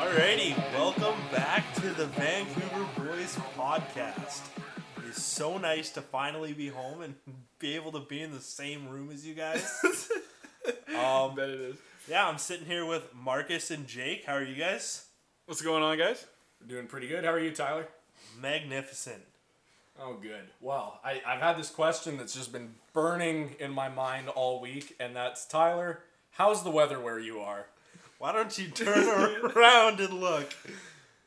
Alrighty, welcome back to the Vancouver Boys podcast. It is so nice to finally be home and be able to be in the same room as you guys. um, bet it is. yeah, I'm sitting here with Marcus and Jake. How are you guys? What's going on, guys? Doing pretty good. How are you, Tyler? Magnificent. Oh, good. Well, I, I've had this question that's just been burning in my mind all week, and that's Tyler, how's the weather where you are? Why don't you turn around and look?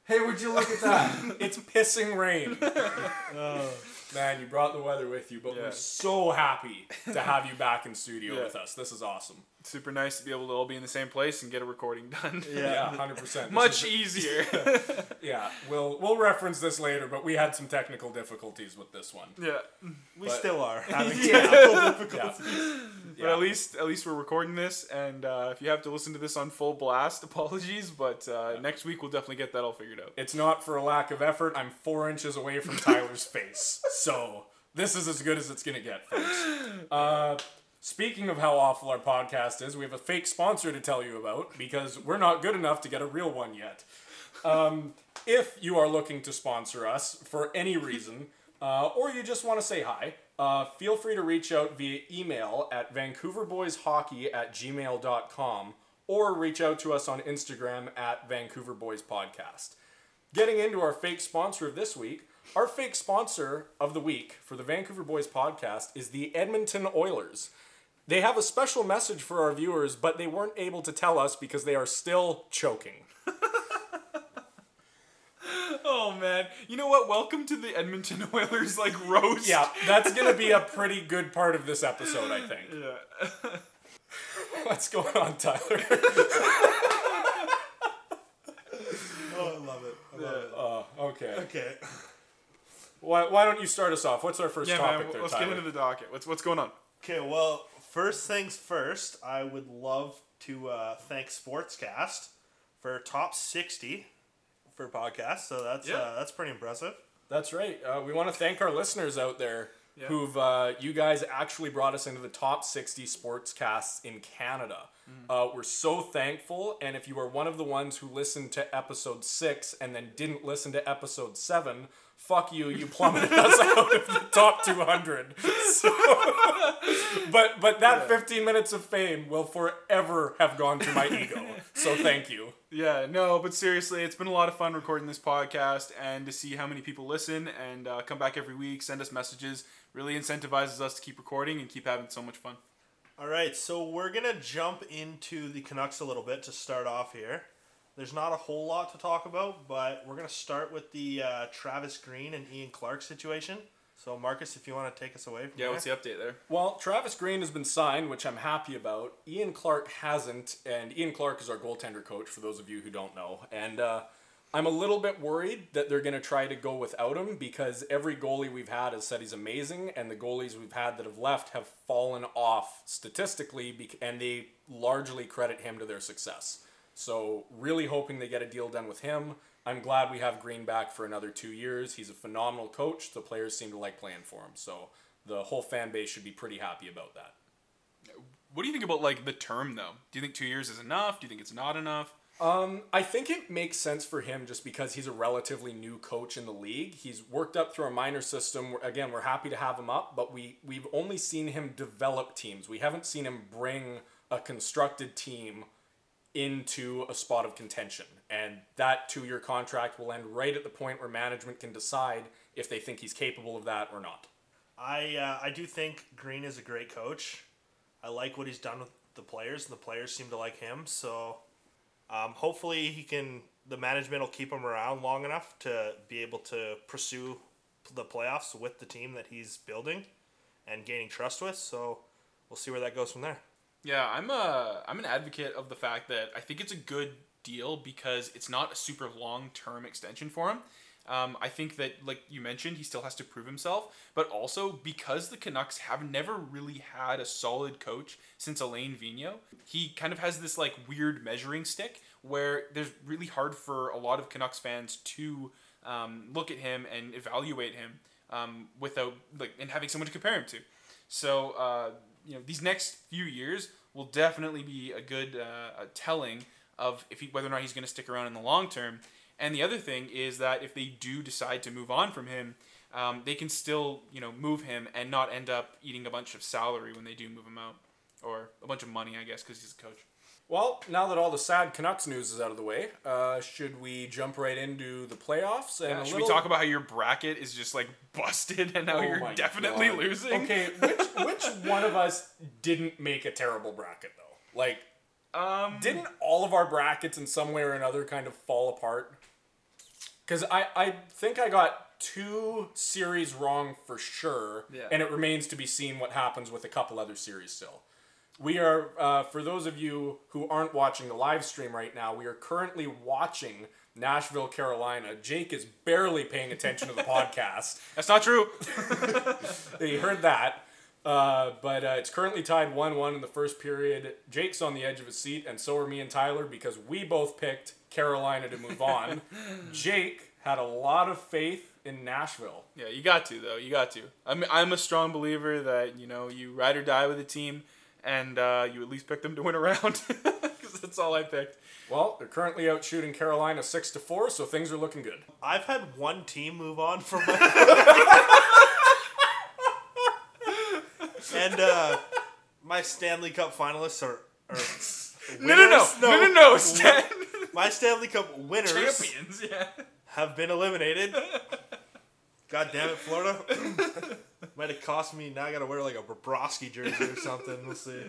Hey, would you look at that? it's pissing rain. Oh, man, you brought the weather with you, but Yeah. we're so happy to have you back in studio Yeah. with us. This is awesome. Super nice to be able to all be in the same place and get a recording done. Yeah, hundred percent. Much easier. Yeah, we'll we'll reference this later, but we had some technical difficulties with this one. yeah. We But- still are having Yeah. technical Yeah. difficulties. But at least at least we're recording this, and uh, if you have to listen to this on full blast, apologies. But uh, next week we'll definitely get that all figured out. It's not for a lack of effort. I'm four inches away from Tyler's face. So this is as good as it's gonna get, folks. Uh, speaking of how awful our podcast is, we have a fake sponsor to tell you about because we're not good enough to get a real one yet. Um, if you are looking to sponsor us for any reason, uh, or you just want to say hi, uh, feel free to reach out via email at vancouverboyshockey at gmail.com or reach out to us on Instagram at Vancouver Boys Podcast. Getting into our fake sponsor of this week, our fake sponsor of the week for the Vancouver Boys podcast is the Edmonton Oilers. They have a special message for our viewers, but they weren't able to tell us because they are still choking. Oh man, you know what? Welcome to the Edmonton Oilers like roast. Yeah, that's going to be a pretty good part of this episode, I think. Yeah. What's going on, Tyler? Oh, I love it. I love it. uh, okay. Okay. Why, why don't you start us off? What's our first Yeah, topic man. there, Let's Tyler? get into the docket. What's what's going on? Okay, well, first things first, I would love to uh, thank Sportscast for top 60 for podcasts. So that's Yeah. uh, that's pretty impressive. That's right. Uh, we want to thank our listeners out there Yeah. who've, uh, you guys actually brought us into the top 60 sportscasts in Canada. Uh, we're so thankful. And if you are one of the ones who listened to episode six and then didn't listen to episode seven, fuck you. You plummeted us out of the top 200. So, but but that 15 minutes of fame will forever have gone to my ego. So thank you. Yeah, no, but seriously, it's been a lot of fun recording this podcast and to see how many people listen and uh, come back every week, send us messages, really incentivizes us to keep recording and keep having so much fun. All right, so we're going to jump into the Canucks a little bit to start off here. There's not a whole lot to talk about, but we're going to start with the uh, Travis Green and Ian Clark situation. So, Marcus, if you want to take us away from Yeah, there. what's the update there? Well, Travis Green has been signed, which I'm happy about. Ian Clark hasn't, and Ian Clark is our goaltender coach, for those of you who don't know. And uh, I'm a little bit worried that they're going to try to go without him because every goalie we've had has said he's amazing, and the goalies we've had that have left have fallen off statistically, and they largely credit him to their success. So, really hoping they get a deal done with him. I'm glad we have Green back for another two years. He's a phenomenal coach. The players seem to like playing for him. So, the whole fan base should be pretty happy about that. What do you think about like the term though? Do you think two years is enough? Do you think it's not enough? Um, I think it makes sense for him just because he's a relatively new coach in the league. He's worked up through a minor system. Again, we're happy to have him up, but we we've only seen him develop teams. We haven't seen him bring a constructed team into a spot of contention. And that two-year contract will end right at the point where management can decide if they think he's capable of that or not. I uh, I do think Green is a great coach. I like what he's done with the players, and the players seem to like him. So, um, hopefully, he can. The management will keep him around long enough to be able to pursue the playoffs with the team that he's building and gaining trust with. So, we'll see where that goes from there. Yeah, I'm a I'm an advocate of the fact that I think it's a good deal because it's not a super long term extension for him. Um, I think that, like you mentioned, he still has to prove himself, but also because the Canucks have never really had a solid coach since Alain Vigneault, he kind of has this like weird measuring stick where there's really hard for a lot of Canucks fans to um, look at him and evaluate him um, without like and having someone to compare him to. So uh, you know these next few years will definitely be a good uh, a telling of if he, whether or not he's going to stick around in the long term. And the other thing is that if they do decide to move on from him, um, they can still you know move him and not end up eating a bunch of salary when they do move him out, or a bunch of money, I guess, because he's a coach. Well, now that all the sad Canucks news is out of the way, uh, should we jump right into the playoffs? And Yeah, should little... we talk about how your bracket is just like busted and now Oh you're definitely God. losing? Okay, which which one of us didn't make a terrible bracket though? Like, Um, didn't all of our brackets in some way or another kind of fall apart? Because I I think I got two series wrong for sure, Yeah. and it remains to be seen what happens with a couple other series still. We are, uh, for those of you who aren't watching the live stream right now, we are currently watching Nashville, Carolina. Jake is barely paying attention to the podcast. That's not true. You heard that. Uh, but uh, it's currently tied 1 1 in the first period. Jake's on the edge of his seat, and so are me and Tyler because we both picked Carolina to move on. Jake had a lot of faith in Nashville. Yeah, you got to though. You got to. I'm I'm a strong believer that you know you ride or die with a team, and uh, you at least pick them to win a round because that's all I picked. Well, they're currently out shooting Carolina 6 to 4, so things are looking good. I've had one team move on from my. and uh, my Stanley Cup finalists are. are No, no, no, winners? no, no, no, Stan. My Stanley Cup winners Champions, yeah. have been eliminated. God damn it, Florida. Might have cost me. Now I got to wear like a Bobrovsky jersey or something. We'll see.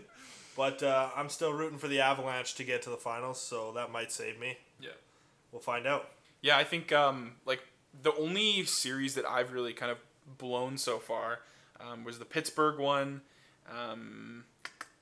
But uh, I'm still rooting for the Avalanche to get to the finals, so that might save me. Yeah. We'll find out. Yeah, I think um, like the only series that I've really kind of blown so far um, was the Pittsburgh one, um,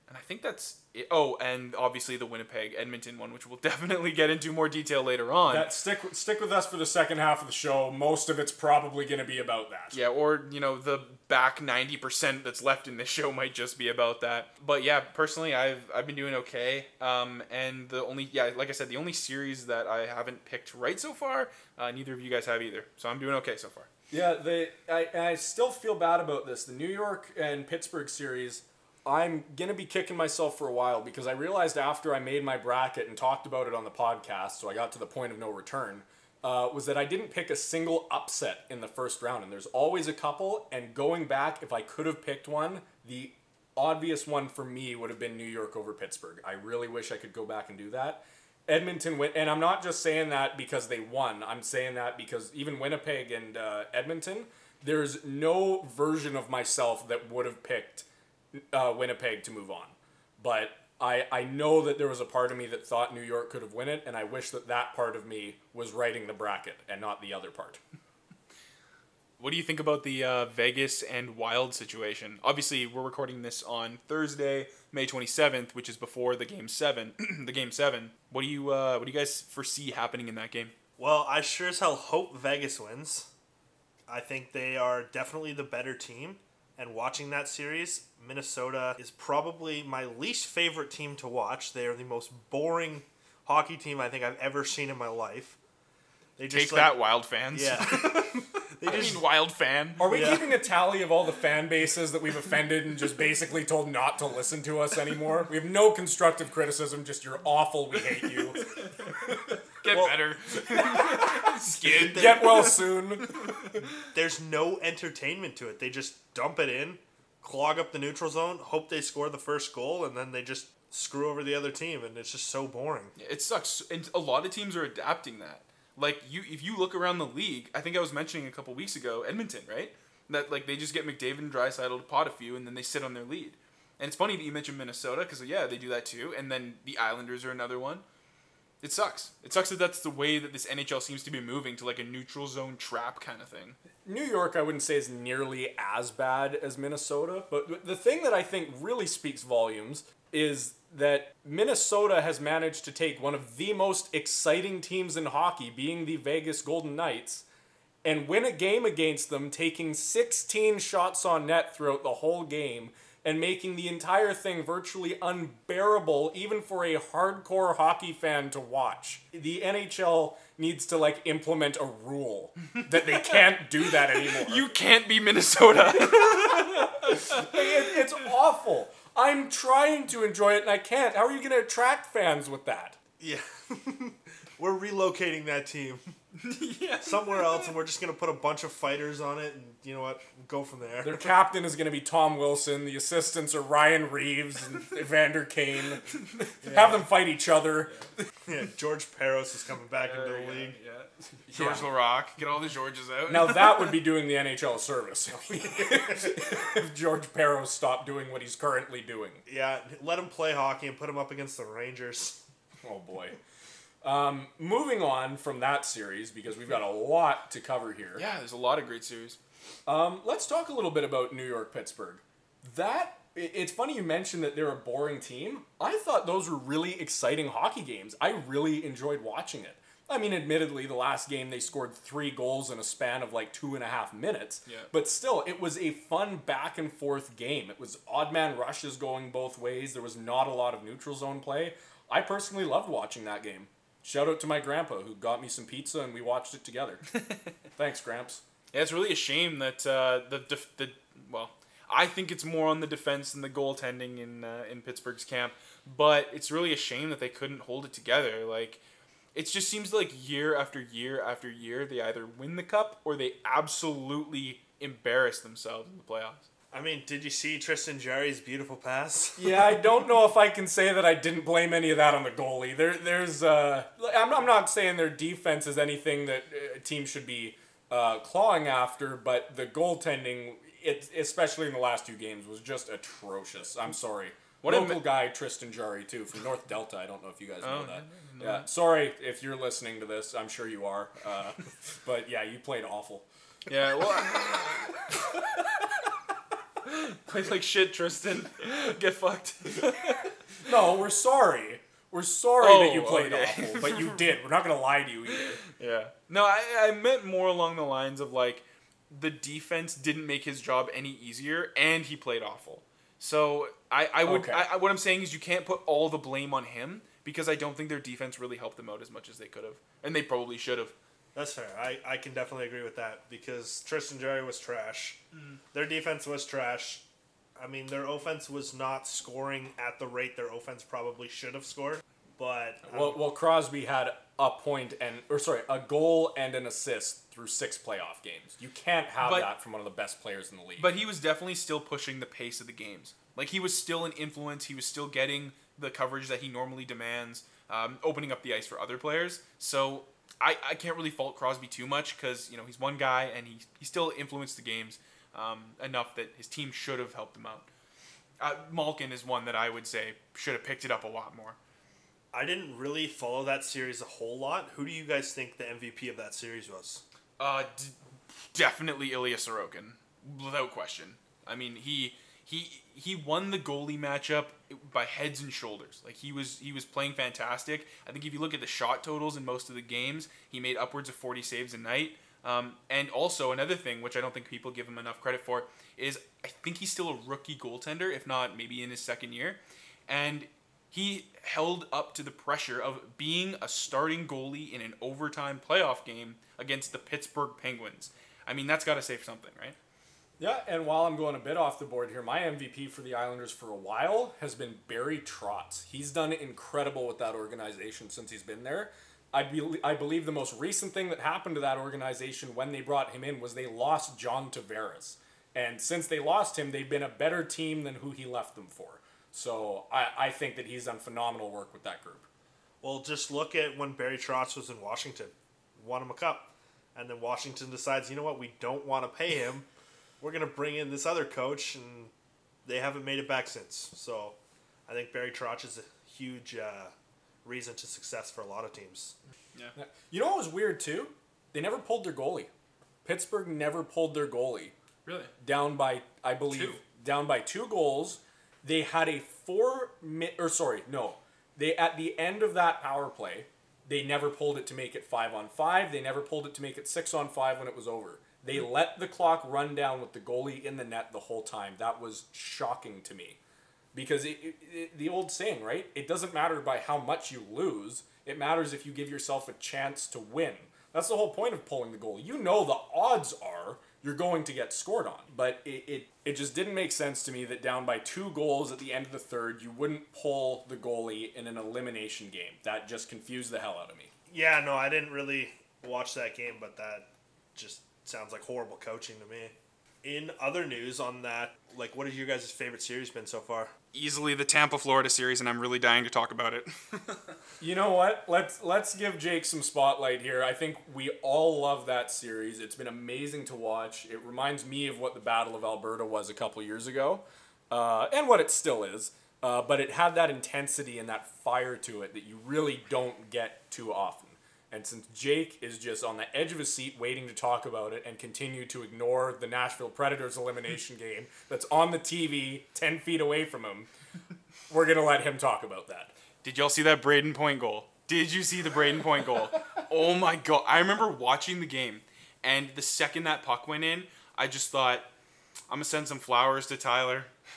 and I think that's it. Oh, and obviously the Winnipeg Edmonton one, which we'll definitely get into more detail later on. That stick stick with us for the second half of the show. Most of it's probably going to be about that. yeah, or you know the back ninety percent that's left in this show might just be about that. But yeah, personally, I've I've been doing okay. Um, and the only yeah, like I said, the only series that I haven't picked right so far, uh, neither of you guys have either. So I'm doing okay so far. Yeah, they. I, I still feel bad about this. The New York and Pittsburgh series. I'm gonna be kicking myself for a while because I realized after I made my bracket and talked about it on the podcast, so I got to the point of no return, uh, was that I didn't pick a single upset in the first round, and there's always a couple. And going back, if I could have picked one, the obvious one for me would have been New York over Pittsburgh. I really wish I could go back and do that. Edmonton win, and I'm not just saying that because they won. I'm saying that because even Winnipeg and uh, Edmonton, there's no version of myself that would have picked uh, Winnipeg to move on. But I I know that there was a part of me that thought New York could have won it, and I wish that that part of me was writing the bracket and not the other part. What do you think about the uh, Vegas and Wild situation? Obviously, we're recording this on Thursday, May twenty seventh, which is before the game seven. the game seven. What do you uh, What do you guys foresee happening in that game? Well, I sure as hell hope Vegas wins. I think they are definitely the better team. And watching that series, Minnesota is probably my least favorite team to watch. They are the most boring hockey team I think I've ever seen in my life. They just Take like, that, Wild fans. Yeah. they I just mean, Wild fan. Are we Yeah. keeping a tally of all the fan bases that we've offended and just basically told not to listen to us anymore? We have no constructive criticism, just you're awful, we hate you. Get Well- better. Skid. Get well soon. there's no entertainment to it. They just dump it in, clog up the neutral zone, hope they score the first goal, and then they just screw over the other team, and it's just so boring. It sucks, and a lot of teams are adapting that. Like you, if you look around the league, I think I was mentioning a couple weeks ago, Edmonton, right? That like they just get McDavid and Draisaitl to pot a few, and then they sit on their lead. And it's funny that you mentioned Minnesota because yeah, they do that too. And then the Islanders are another one. It sucks. It sucks that that's the way that this NHL seems to be moving to like a neutral zone trap kind of thing. New York, I wouldn't say is nearly as bad as Minnesota, but the thing that I think really speaks volumes is that Minnesota has managed to take one of the most exciting teams in hockey, being the Vegas Golden Knights, and win a game against them, taking 16 shots on net throughout the whole game, and making the entire thing virtually unbearable even for a hardcore hockey fan to watch. The NHL needs to like implement a rule that they can't do that anymore. You can't be Minnesota. It- it's awful. I'm trying to enjoy it and I can't. How are you going to attract fans with that? Yeah. we're relocating that team yeah. somewhere else, and we're just gonna put a bunch of fighters on it, and you know what? Go from there. Their captain is going to be Tom Wilson. The assistants are Ryan Reaves and Evander Kane. Have them fight each other. yeah, George Parros is coming back into the league. Yeah. George Laraque. Get all the Georges out. Now that would be doing the NHL a service. if George Parros stopped doing what he's currently doing. Yeah, let him play hockey and put him up against the Rangers. Oh boy. Um, moving on from that series because we've got a lot to cover here. Yeah, there's a lot of great series. Um, let's talk a little bit about New York Pittsburgh. That it's funny you mentioned that they're a boring team. I thought those were really exciting hockey games. I really enjoyed watching it. I mean, admittedly, the last game they scored three goals in a span of like two and a half minutes. Yeah. But still, it was a fun back and forth game. It was odd man rushes going both ways. There was not a lot of neutral zone play. I personally loved watching that game. Shout out to my grandpa who got me some pizza and we watched it together. Thanks, Gramps. Yeah, it's really a shame that uh, the def- the well, I think it's more on the defense than the goaltending in uh, in Pittsburgh's camp, but it's really a shame that they couldn't hold it together. Like, it just seems like year after year after year they either win the cup or they absolutely embarrass themselves in the playoffs. I mean, did you see Tristan Jarry's beautiful pass? Yeah, I don't know if I can say that I didn't blame any of that on the goalie. There, there's, uh, I'm, I'm not saying their defense is anything that a team should be uh, clawing after, but the goaltending, it, especially in the last two games, was just atrocious. I'm sorry. What a Local ma- guy Tristan Jarry too from North Delta. I don't know if you guys know Oh, that. no, Yeah, sorry if you're listening to this. I'm sure you are. Uh, but yeah, you played awful. Yeah, well. Plays like shit, Tristan. Get fucked. No, we're sorry. We're sorry that you Oh, played okay. awful, but you did. We're not gonna lie to you either. Yeah. No, I, I meant more along the lines of like the defense didn't make his job any easier and he played awful. So I, I would Okay. I- what I'm saying is you can't put all the blame on him because I don't think their defense really helped them out as much as they could have. And they probably should have. That's fair. I, I can definitely agree with that because Tristan Jarry was trash. Their defense was trash. I mean, their offense was not scoring at the rate their offense probably should have scored. But um, Well, well, Crosby had a point and, or sorry, a goal and an assist through six playoff games. You can't have But- that from one of the best players in the league. But he was definitely still pushing the pace of the games. Like he was still an influence. He was still getting the coverage that he normally demands, um, opening up the ice for other players. So I, I can't really fault Crosby too much because you know he's one guy and he he still influenced the games um, enough that his team should have helped him out. Uh, Malkin is one that I would say should have picked it up a lot more. I didn't really follow that series a whole lot. Who do you guys think the MVP of that series was? Uh, d- definitely Ilya Sorokin, without question. I mean, he he he won the goalie matchup by heads and shoulders. Like he was he was playing fantastic. I think if you look at the shot totals in most of the games, he made upwards of forty saves a night. Um, and also another thing, which I don't think people give him enough credit for, is I think he's still a rookie goaltender, if not maybe in his second year, and he held up to the pressure of being a starting goalie in an overtime playoff game against the Pittsburgh Penguins. I mean, that's got to say something, right? Yeah, and while I'm going a bit off the board here, my MVP for the Islanders for a while has been Barry Trotz. He's done incredible with that organization since he's been there. I, be- I believe the most recent thing that happened to that organization when they brought him in was they lost John Tavares. And since they lost him, they've been a better team than who he left them for. So I, I think that he's done phenomenal work with that group. Well, just look at when Barry Trotz was in Washington, won him a cup, and then Washington decides, you know what, we don't want to pay him. We're gonna bring in this other coach, and they haven't made it back since. So, I think Barry Trotz is a huge uh, reason to success for a lot of teams. Yeah. You know what was weird too? They never pulled their goalie. Pittsburgh never pulled their goalie. Really? down by I believe Two. down by two goals. They had a four mi- or sorry, no. They at the end of that power play, they never pulled it to make it five on five. They never pulled it to make it six on five when it was over. They let the clock run down with the goalie in the net the whole time. That was shocking to me. Because it, it, it, the old saying, right? It doesn't matter by how much you lose, it matters if you give yourself a chance to win. That's the whole point of pulling the goal. You know the odds are you're going to get scored on. But it, it, it just didn't make sense to me that down by two goals at the end of the third, you wouldn't pull the goalie in an elimination game. That just confused the hell out of me. Yeah, no, I didn't really watch that game, but that just sounds like horrible coaching to me. In other news on that, like, what has your guys' favorite series been so far? Easily the Tampa Florida series, and I'm really dying to talk about it. You know what? Let's let's give Jake some spotlight here. I think we all love that series. It's been amazing to watch. It reminds me of what the Battle of Alberta was a couple years ago, uh, and what it still is. Uh, but it had that intensity and that fire to it that you really don't get too often. And since Jake is just on the edge of his seat waiting to talk about it and continue to ignore the Nashville Predators elimination game that's on the TV 10 feet away from him, we're going to let him talk about that. Did y'all see that Brayden Point goal? Did you see the Brayden Point goal? Oh my god. I remember watching the game, and the second that puck went in, I just thought, I'm going to send some flowers to Tyler.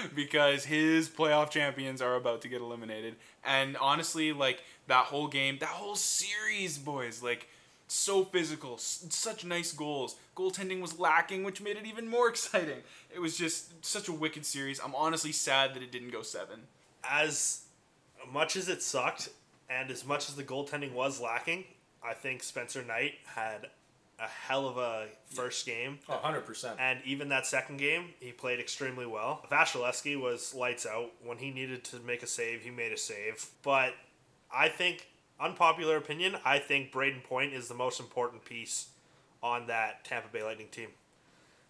because his playoff champions are about to get eliminated. And honestly, like, that whole game, that whole series, boys, like, so physical, s- such nice goals. Goaltending was lacking, which made it even more exciting. It was just such a wicked series. I'm honestly sad that it didn't go seven. As much as it sucked, and as much as the goaltending was lacking, I think Spencer Knight had a hell of a first game. Oh, 100%. And even that second game, he played extremely well. Vasilevskiy was lights out. When he needed to make a save, he made a save. But I think, unpopular opinion, I think Brayden Point is the most important piece on that Tampa Bay Lightning team.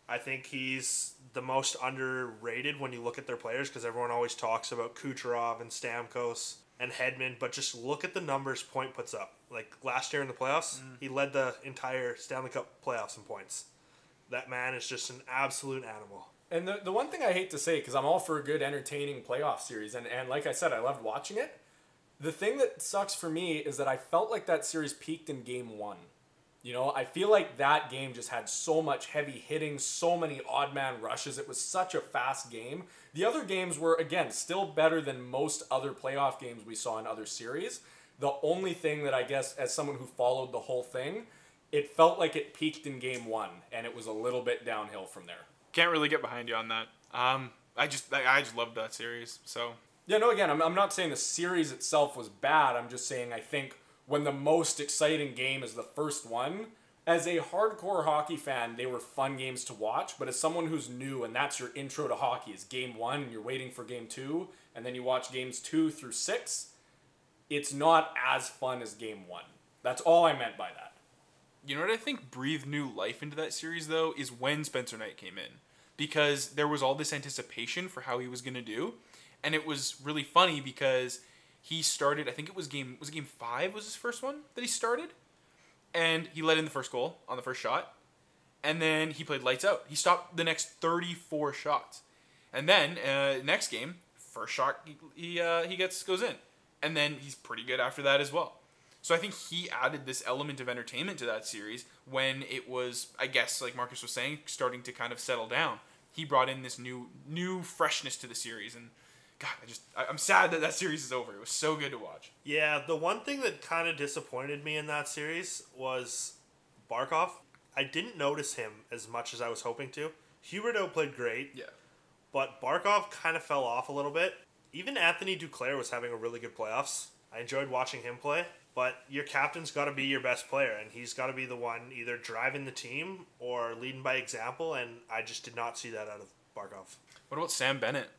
I think he's the most underrated when you look at their players because everyone always talks about Kucherov and Stamkos and Hedman, but just look at the numbers Point puts up. Like last year in the playoffs, mm. he led the entire Stanley Cup playoffs in points. That man is just an absolute animal. And the, the one thing I hate to say, because I'm all for a good, entertaining playoff series, and, and like I said, I loved watching it. The thing that sucks for me is that I felt like that series peaked in game one. You know, I feel like that game just had so much heavy hitting, so many odd man rushes. It was such a fast game. The other games were, again, still better than most other playoff games we saw in other series. The only thing that I guess, as someone who followed the whole thing, it felt like it peaked in game one, and it was a little bit downhill from there. Can't really get behind you on that. Um, I just I, I just loved that series. So Yeah, no, again, I'm, I'm not saying the series itself was bad. I'm just saying I think when the most exciting game is the first one, as a hardcore hockey fan, they were fun games to watch. But as someone who's new and that's your intro to hockey is game one and you're waiting for game two, and then you watch games two through six, it's not as fun as game one. That's all I meant by that. You know what I think breathed new life into that series though is when Spencer Knight came in, because there was all this anticipation for how he was gonna do, and it was really funny because he started. I think it was game was it game five was his first one that he started, and he let in the first goal on the first shot, and then he played lights out. He stopped the next thirty four shots, and then uh, next game first shot he he, uh, he gets goes in, and then he's pretty good after that as well. So I think he added this element of entertainment to that series when it was, I guess, like Marcus was saying, starting to kind of settle down. He brought in this new new freshness to the series, and God, I just I, I'm sad that that series is over. It was so good to watch. Yeah, the one thing that kind of disappointed me in that series was Barkov. I didn't notice him as much as I was hoping to. Huberdeau played great, Yeah. but Barkov kind of fell off a little bit. Even Anthony Duclair was having a really good playoffs. I enjoyed watching him play, but your captain's got to be your best player, and he's got to be the one either driving the team or leading by example, and I just did not see that out of Barkov. What about Sam Bennett?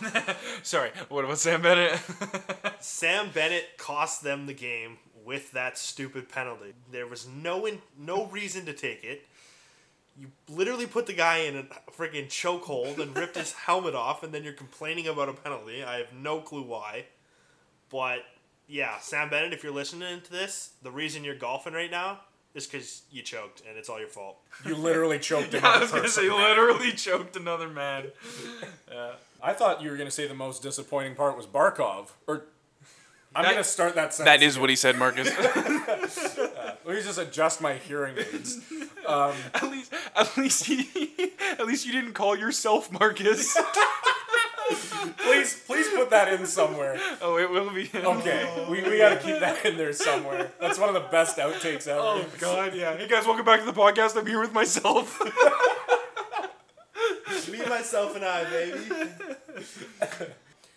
Sorry, what about Sam Bennett? Sam Bennett cost them the game with that stupid penalty. There was no in, no reason to take it. You literally put the guy in a freaking chokehold and ripped his helmet off, and then you're complaining about a penalty. I have no clue why. But yeah, Sam Bennett, if you're listening to this, the reason you're golfing right now is because you choked, and it's all your fault. You literally choked I another was gonna say literally choked another man. Yeah. I thought you were going to say the most disappointing part was Barkov. Or I'm going to start that sentence. That is what he said, Marcus. Let me just adjust my hearing aids. Um, at least, at least, he, at least you didn't call yourself Marcus. Please, please put that in somewhere. oh, it will be. Okay, we, we gotta keep that in there somewhere. That's one of the best outtakes ever. Oh God, yeah. Hey guys, welcome back to the podcast. I'm here with myself. Me, myself, and I, baby.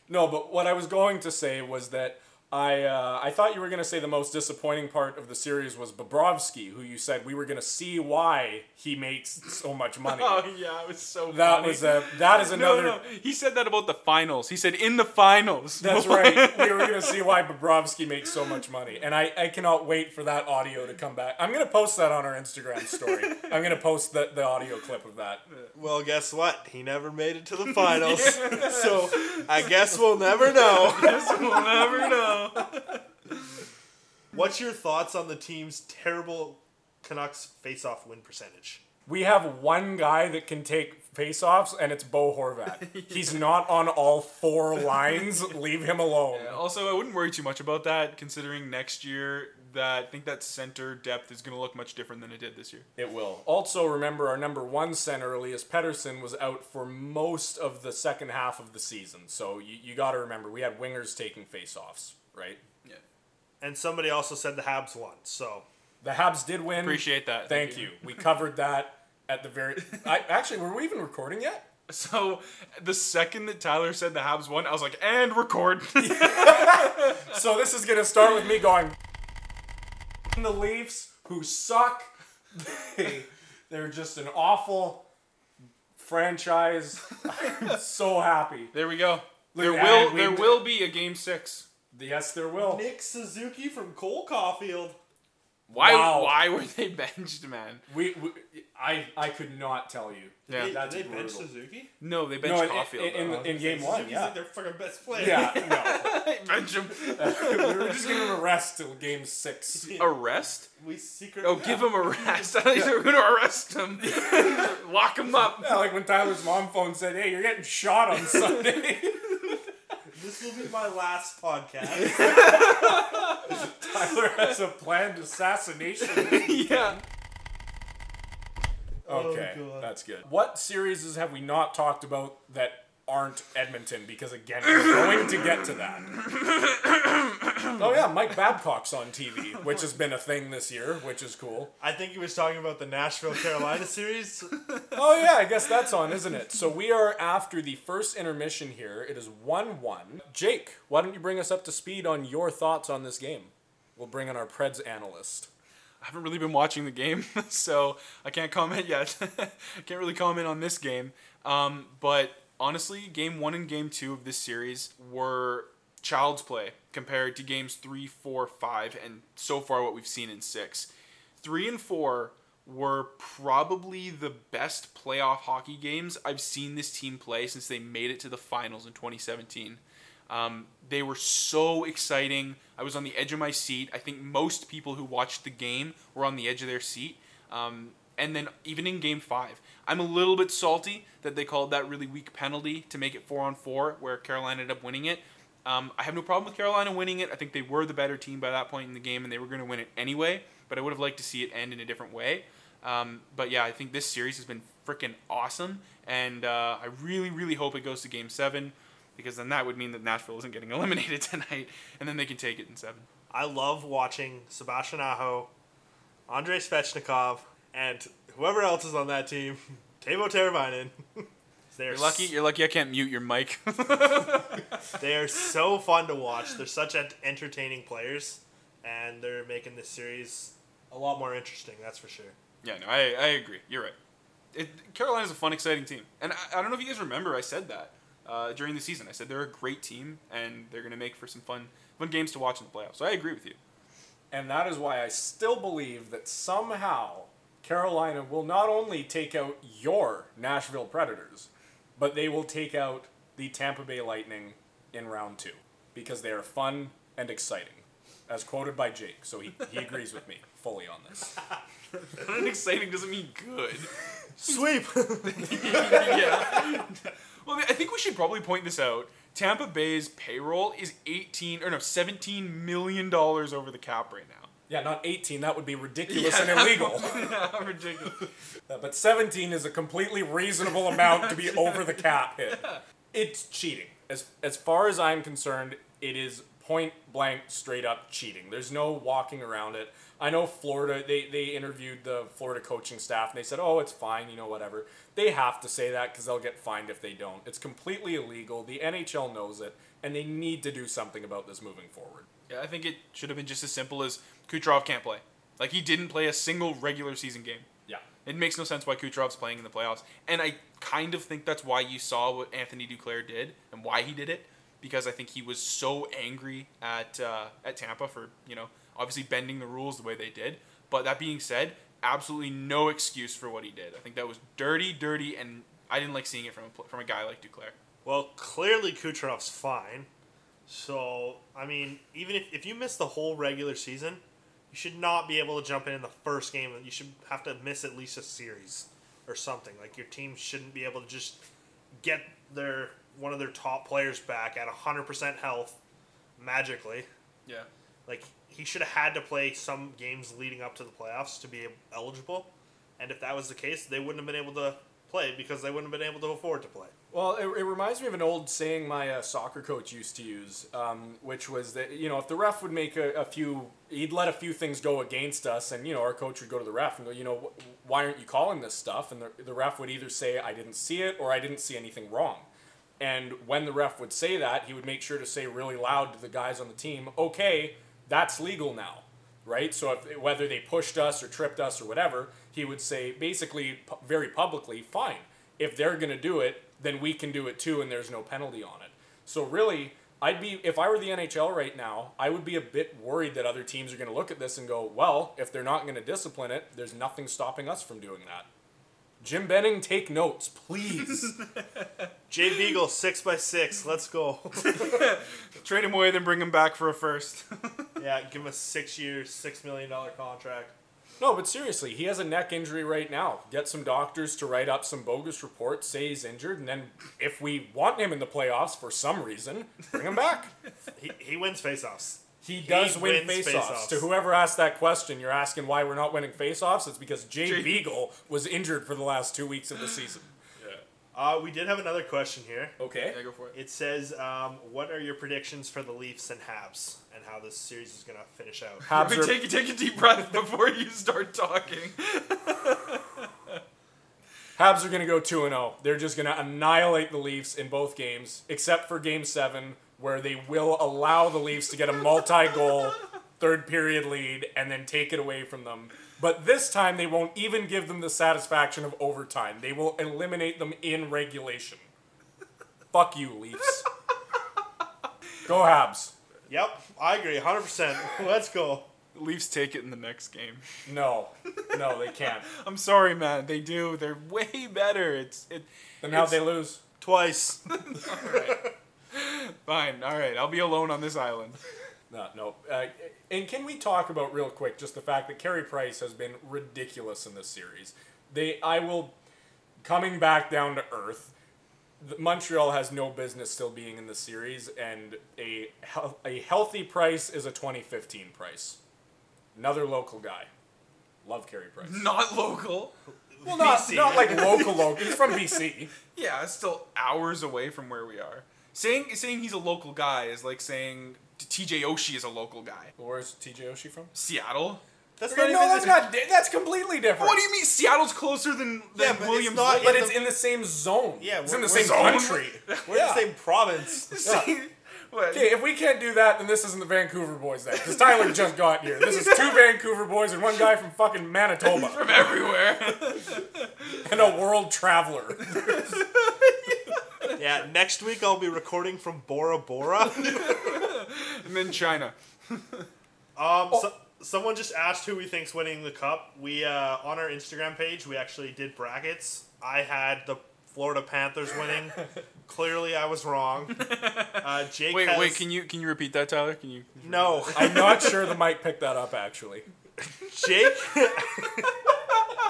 No, but what I was going to say was that I uh, I thought you were gonna say the most disappointing part of the series was Bobrovsky, who you said we were gonna see why he makes so much money. oh yeah, it was so. that funny. was a that is No, another. no, he said that about the finals. He said in the finals. That's right. We were gonna see why Bobrovsky makes so much money, and I, I cannot wait for that audio to come back. I'm gonna post that on our Instagram story. I'm gonna post the, the audio clip of that. Well, guess what? He never made it to the finals. so I guess we'll never know. we'll never know. What's your thoughts on the team's terrible Canucks face-off win percentage? We have one guy that can take face-offs, and it's Bo Horvat. He's not on all four lines. Leave him alone. Also, I wouldn't worry too much about that, considering next year that I think that center depth is going to look much different than it did this year. It will. Also, remember our number one center, Elias Pettersson, was out for most of the second half of the season. So you, you got to remember, we had wingers taking face-offs, right? Yeah, And somebody also said the Habs won. So The Habs did win. appreciate that. Thank you. We covered that at the very. I actually were we even recording yet? So the second that Tyler said the Habs won, I was like, and record. So this is gonna start with me going. The Leafs, who suck, they, they're just an awful franchise. I'm so happy. there we go. There will and we- there will be a game six. Yes, there will. Nick Suzuki from Cole Caufield. Why Wow. why were they benched, man? We, we I I could not tell you. Yeah. They, That's they bench. Suzuki? No, they No, benched in, Caufield. in, though. in, in game one, Suzuki's yeah. like their fucking best player. Yeah, bench him. we were just giving him a rest till game six. Arrest? We secret. Oh, give him a rest. I thought you were going to arrest him. Lock him up. Yeah, like when Tyler's mom phone said, "Hey, you're getting shot on Sunday." This will be my last podcast. Tyler has a planned assassination. yeah. Okay, oh, God. that's good. What series have we not talked about that aren't Edmonton? Because again, we're going to get to that. oh yeah, Mike Babcock's on TV, which has been a thing this year, which is cool. I think he was talking about the Nashville Carolina series. Oh yeah, I guess that's on, isn't it? So we are after the first intermission here. It is one-one. Jake, why don't you bring us up to speed on your thoughts on this game? We'll bring in our Preds analyst. I haven't really been watching the game, so I can't comment yet. I can't really comment on this game. Um, but honestly, game one and game two of this series were child's play compared to games three, four, five, and so far what we've seen in six. Three and four were probably the best playoff hockey games I've seen this team play since they made it to the finals in 2017. Um, they were so exciting. I was on the edge of my seat. I think most people who watched the game were on the edge of their seat. Um, and then even in game five, I'm a little bit salty that they called that really weak penalty to make it four on four, where Carolina ended up winning it. Um, I have no problem with Carolina winning it. I think they were the better team by that point in the game, and they were going to win it anyway. But I would have liked to see it end in a different way. Um, but yeah, I think this series has been freaking awesome, and uh, I really, really hope it goes to Game Seven, because then that would mean that Nashville isn't getting eliminated tonight, and then they can take it in seven. I love watching Sebastian Aho, Andrei Svechnikov, and whoever else is on that team, Teuvo Teravainen. They're You're lucky. You're lucky. I can't mute your mic. They are so fun to watch. They're such entertaining players, and they're making this series a lot more interesting. That's for sure. yeah, no, I, I agree. You're right. It, Carolina's a fun, exciting team, and I, I don't know if you guys remember I said that uh, during the season. I said they're a great team, and they're going to make for some fun, fun games to watch in the playoffs. So I agree with you. And that is why I still believe that somehow Carolina will not only take out your Nashville Predators, but they will take out the Tampa Bay Lightning in round two because they are fun and exciting, as quoted by Jake. So he, he agrees with me fully on this. Fun and exciting doesn't mean good. Sweep. yeah. Well, I think we should probably point this out. Tampa Bay's payroll is 18 or no 17 million dollars over the cap right now. Yeah, not 18. That would be ridiculous Yeah, and illegal. yeah, ridiculous. But 17 is a completely reasonable amount to be over the cap hit. It's cheating. As as far as I'm concerned, it is point blank straight up cheating. There's no walking around it. I know Florida they they interviewed the Florida coaching staff and they said, "Oh, it's fine, you know, whatever." They have to say that cuz they'll get fined if they don't. It's completely illegal. The NHL knows it and they need to do something about this moving forward. Yeah, I think it should have been just as simple as Kucherov can't play. Like he didn't play a single regular season game. Yeah. It makes no sense why Kucherov's playing in the playoffs. And I kind of think that's why you saw what Anthony Duclair did and why he did it. Because I think he was so angry at uh, at Tampa for, you know, obviously bending the rules the way they did. But that being said, absolutely no excuse for what he did. I think that was dirty, dirty, and I didn't like seeing it from a, from a guy like Duclair. Well, clearly Kucherov's fine. So, I mean, even if, if you miss the whole regular season, you should not be able to jump in in the first game. You should have to miss at least a series or something. Like your team shouldn't be able to just get their one of their top players back at 100% health magically. Yeah. Like he should have had to play some games leading up to the playoffs to be eligible. And if that was the case, they wouldn't have been able to play because they wouldn't have been able to afford to play. Well, it, it reminds me of an old saying my uh, soccer coach used to use, um, which was that you know if the ref would make a, a few, he'd let a few things go against us, and you know our coach would go to the ref and go, you know, wh- why aren't you calling this stuff? And the, the ref would either say I didn't see it or I didn't see anything wrong. And when the ref would say that, he would make sure to say really loud to the guys on the team, okay, that's legal now, right? So if whether they pushed us or tripped us or whatever, he would say basically very publicly, fine. If they're going to do it, then we can do it too and there's no penalty on it. So really, I'd be if I were the NHL right now, I would be a bit worried that other teams are going to look at this and go, "Well, if they're not going to discipline it, there's nothing stopping us from doing that." Jim Benning, take notes, please. Jay Beagle, six by six. Let's go. Trade him away, then bring him back for a first. yeah, give him a six year, six million dollar contract. No, but seriously, he has a neck injury right now. Get some doctors to write up some bogus reports, say he's injured, and then if we want him in the playoffs for some reason, bring him back. He, he wins faceoffs. He does win wins faceoffs. faceoffs. To whoever asked that question, you're asking why we're not winning faceoffs. It's because Jay Jay- Beagle was injured for the last two weeks of the season. Uh, we did have another question here. Okay. yeah, go for it. It says, um, "What are your predictions for the Leafs and Habs, and how this series is gonna finish out?" Habs are, take, take a deep breath before you start talking. Habs are going to go 2 0. They're just going to annihilate the Leafs in both games, except for game seven, where they will allow the Leafs to get a multi goal third period lead and then take it away from them. But this time, they won't even give them the satisfaction of overtime. They will eliminate them in regulation. Fuck you, Leafs. Go Habs. Yep, I agree, hundred percent. Let's go. Leafs take it in the next game. No. No, they can't. I'm sorry, man. They do. They're way better. It's it. Then how'd they lose? Twice. Fine. All right. I'll be alone on this island. No, no. Uh, and can we talk about real quick just the fact that Carey Price has been ridiculous in this series? They, I will, coming back down to earth. Montreal has no business still being in the series, and a a healthy price is a 2015 price. Another local guy. Love Carey Price. Not local. Well, not, BC. not like local local. He's from BC. Yeah, it's still hours away from where we are. Saying saying he's a local guy is like saying T.J. Oshie is a local guy. Where's TJ Oshie from? Seattle. That's Okay, not no, even. that's not. di- That's completely different. What do you mean? Seattle's closer than, than Yeah, but it's Williams. not But in it's the- in the same zone. Yeah, it's we're- in the same zone. country. We're in the same province. What? Okay, if we can't do that, then this isn't the Vancouver boys then. Because Tyler just got here. This is two Vancouver boys and one guy from fucking Manitoba. From everywhere. And a world traveler. yeah, next week I'll be recording from Bora Bora. and then China. Um, so, someone just asked who we think's winning the cup. We uh, on our Instagram page we actually did brackets. I had the Florida Panthers winning. Clearly, I was wrong. Uh, Jake Wait, has, wait. Can you can you repeat that, Tyler? Can you? No, I'm not sure the mic picked that up actually. Jake.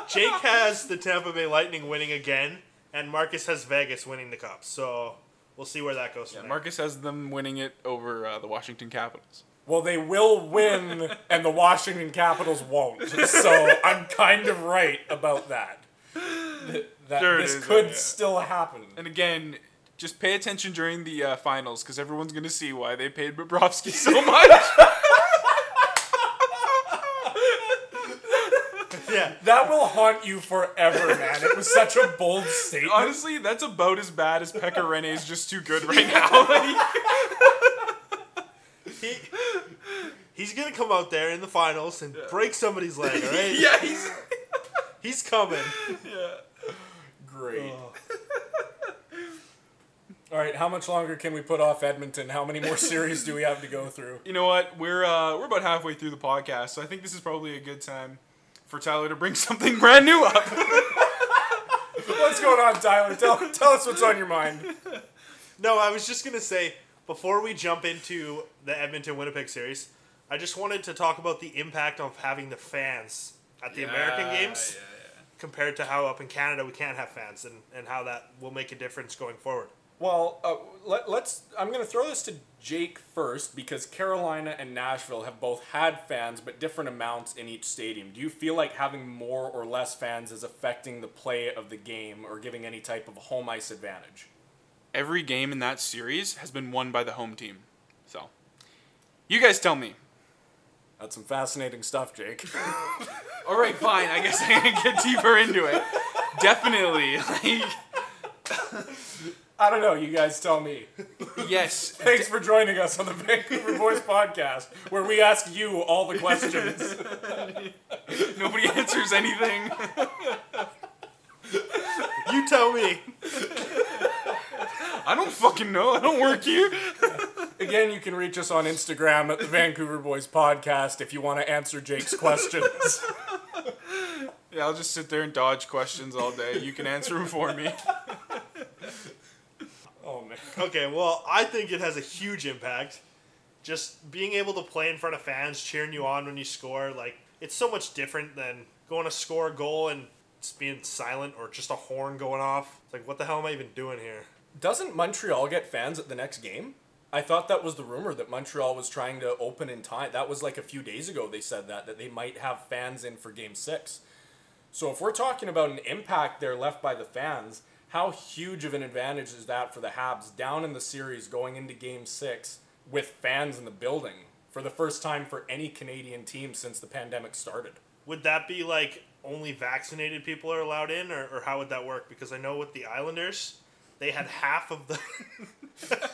Jake has the Tampa Bay Lightning winning again, and Marcus has Vegas winning the cup. So we'll see where that goes. Yeah, Marcus has them winning it over uh, the Washington Capitals. Well, they will win, and the Washington Capitals won't. So I'm kind of right about that. Th- That There it this is, could yeah. still happen. And again, just pay attention during the uh, finals because everyone's gonna see why they paid Bobrovsky so much. Yeah. That will haunt you forever, man. It was such a bold statement. Honestly, that's about as bad as Pekka is just too good right now. He, he's gonna come out there in the finals and break somebody's leg. Right. yeah, he's He's coming. yeah. Great. All right, how much longer can we put off Edmonton? How many more series do we have to go through? You know what? We're uh, we're about halfway through the podcast, so I think this is probably a good time for Tyler to bring something brand new up. What's going on, Tyler? Tell, tell us what's on your mind. No, I was just gonna say before we jump into the Edmonton Winnipeg series, I just wanted to talk about the impact of having the fans at the American games compared to how up in Canada we can't have fans and, and how that will make a difference going forward. Well, uh, let, let's. I'm going to throw this to Jake first because Carolina and Nashville have both had fans, but different amounts in each stadium. Do you feel like having more or less fans is affecting the play of the game or giving any type of home ice advantage? Every game in that series has been won by the home team. So, you guys tell me. That's some fascinating stuff, Jake. All right, fine. I guess I can get deeper into it. Definitely, like I don't know. You guys tell me. yes. Thanks for joining us on the Vancouver Boys podcast, where we ask you all the questions. Nobody answers anything. You tell me. I don't fucking know. I don't work here. Again, you can reach us on Instagram at the Vancouver Boys podcast if you want to answer Jake's questions. Yeah, I'll just sit there and dodge questions all day. You can answer them for me. Man. Okay, well, I think it has a huge impact. Just being able to play in front of fans cheering you on when you score, like it's so much different than going to score a goal and just being silent or just a horn going off. It's like, what the hell am I even doing here? Doesn't Montreal get fans at the next game? I thought that was the rumor that Montreal was trying to open in time. That was like a few days ago they said that that they might have fans in for game 6. So if we're talking about an impact there left by the fans, how huge of an advantage is that for the Habs down in the series going into game 6 with fans in the building for the first time for any Canadian team since the pandemic started? Would that be like only vaccinated people are allowed in, or, or how would that work? Because I know with the Islanders, they had half of the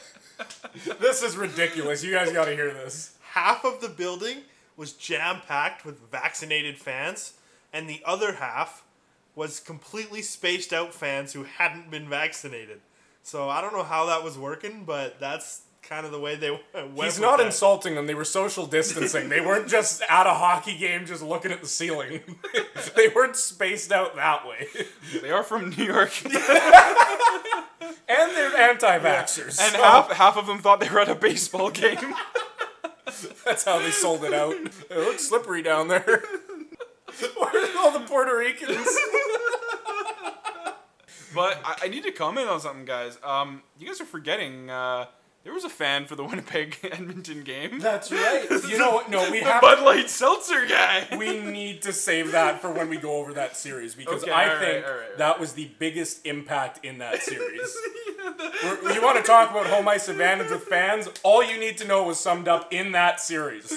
This is ridiculous. You guys got to hear this. half of the building was jam packed with vaccinated fans, and the other half was completely spaced out fans who hadn't been vaccinated. So I don't know how that was working, but that's kind of the way they went. He's with not that. insulting them. They were social distancing. they weren't just at a hockey game just looking at the ceiling. they weren't spaced out that way. They are from New York, And they're anti-vaxxers. and so half half of them thought they were at a baseball game. that's how they sold it out. It looks slippery down there. Where's all the Puerto Ricans? But I, I need to comment on something, guys. Um, you guys are forgetting. Uh, there was a fan for the Winnipeg Edmonton game. That's right. You know what? No, we the have Bud Light Seltzer guy. we need to save that for when we go over that series because Okay, I all right, think all right, all right. that was the biggest impact in that series. We're- you want to talk about home ice advantage with fans? All you need to know was summed up in that series.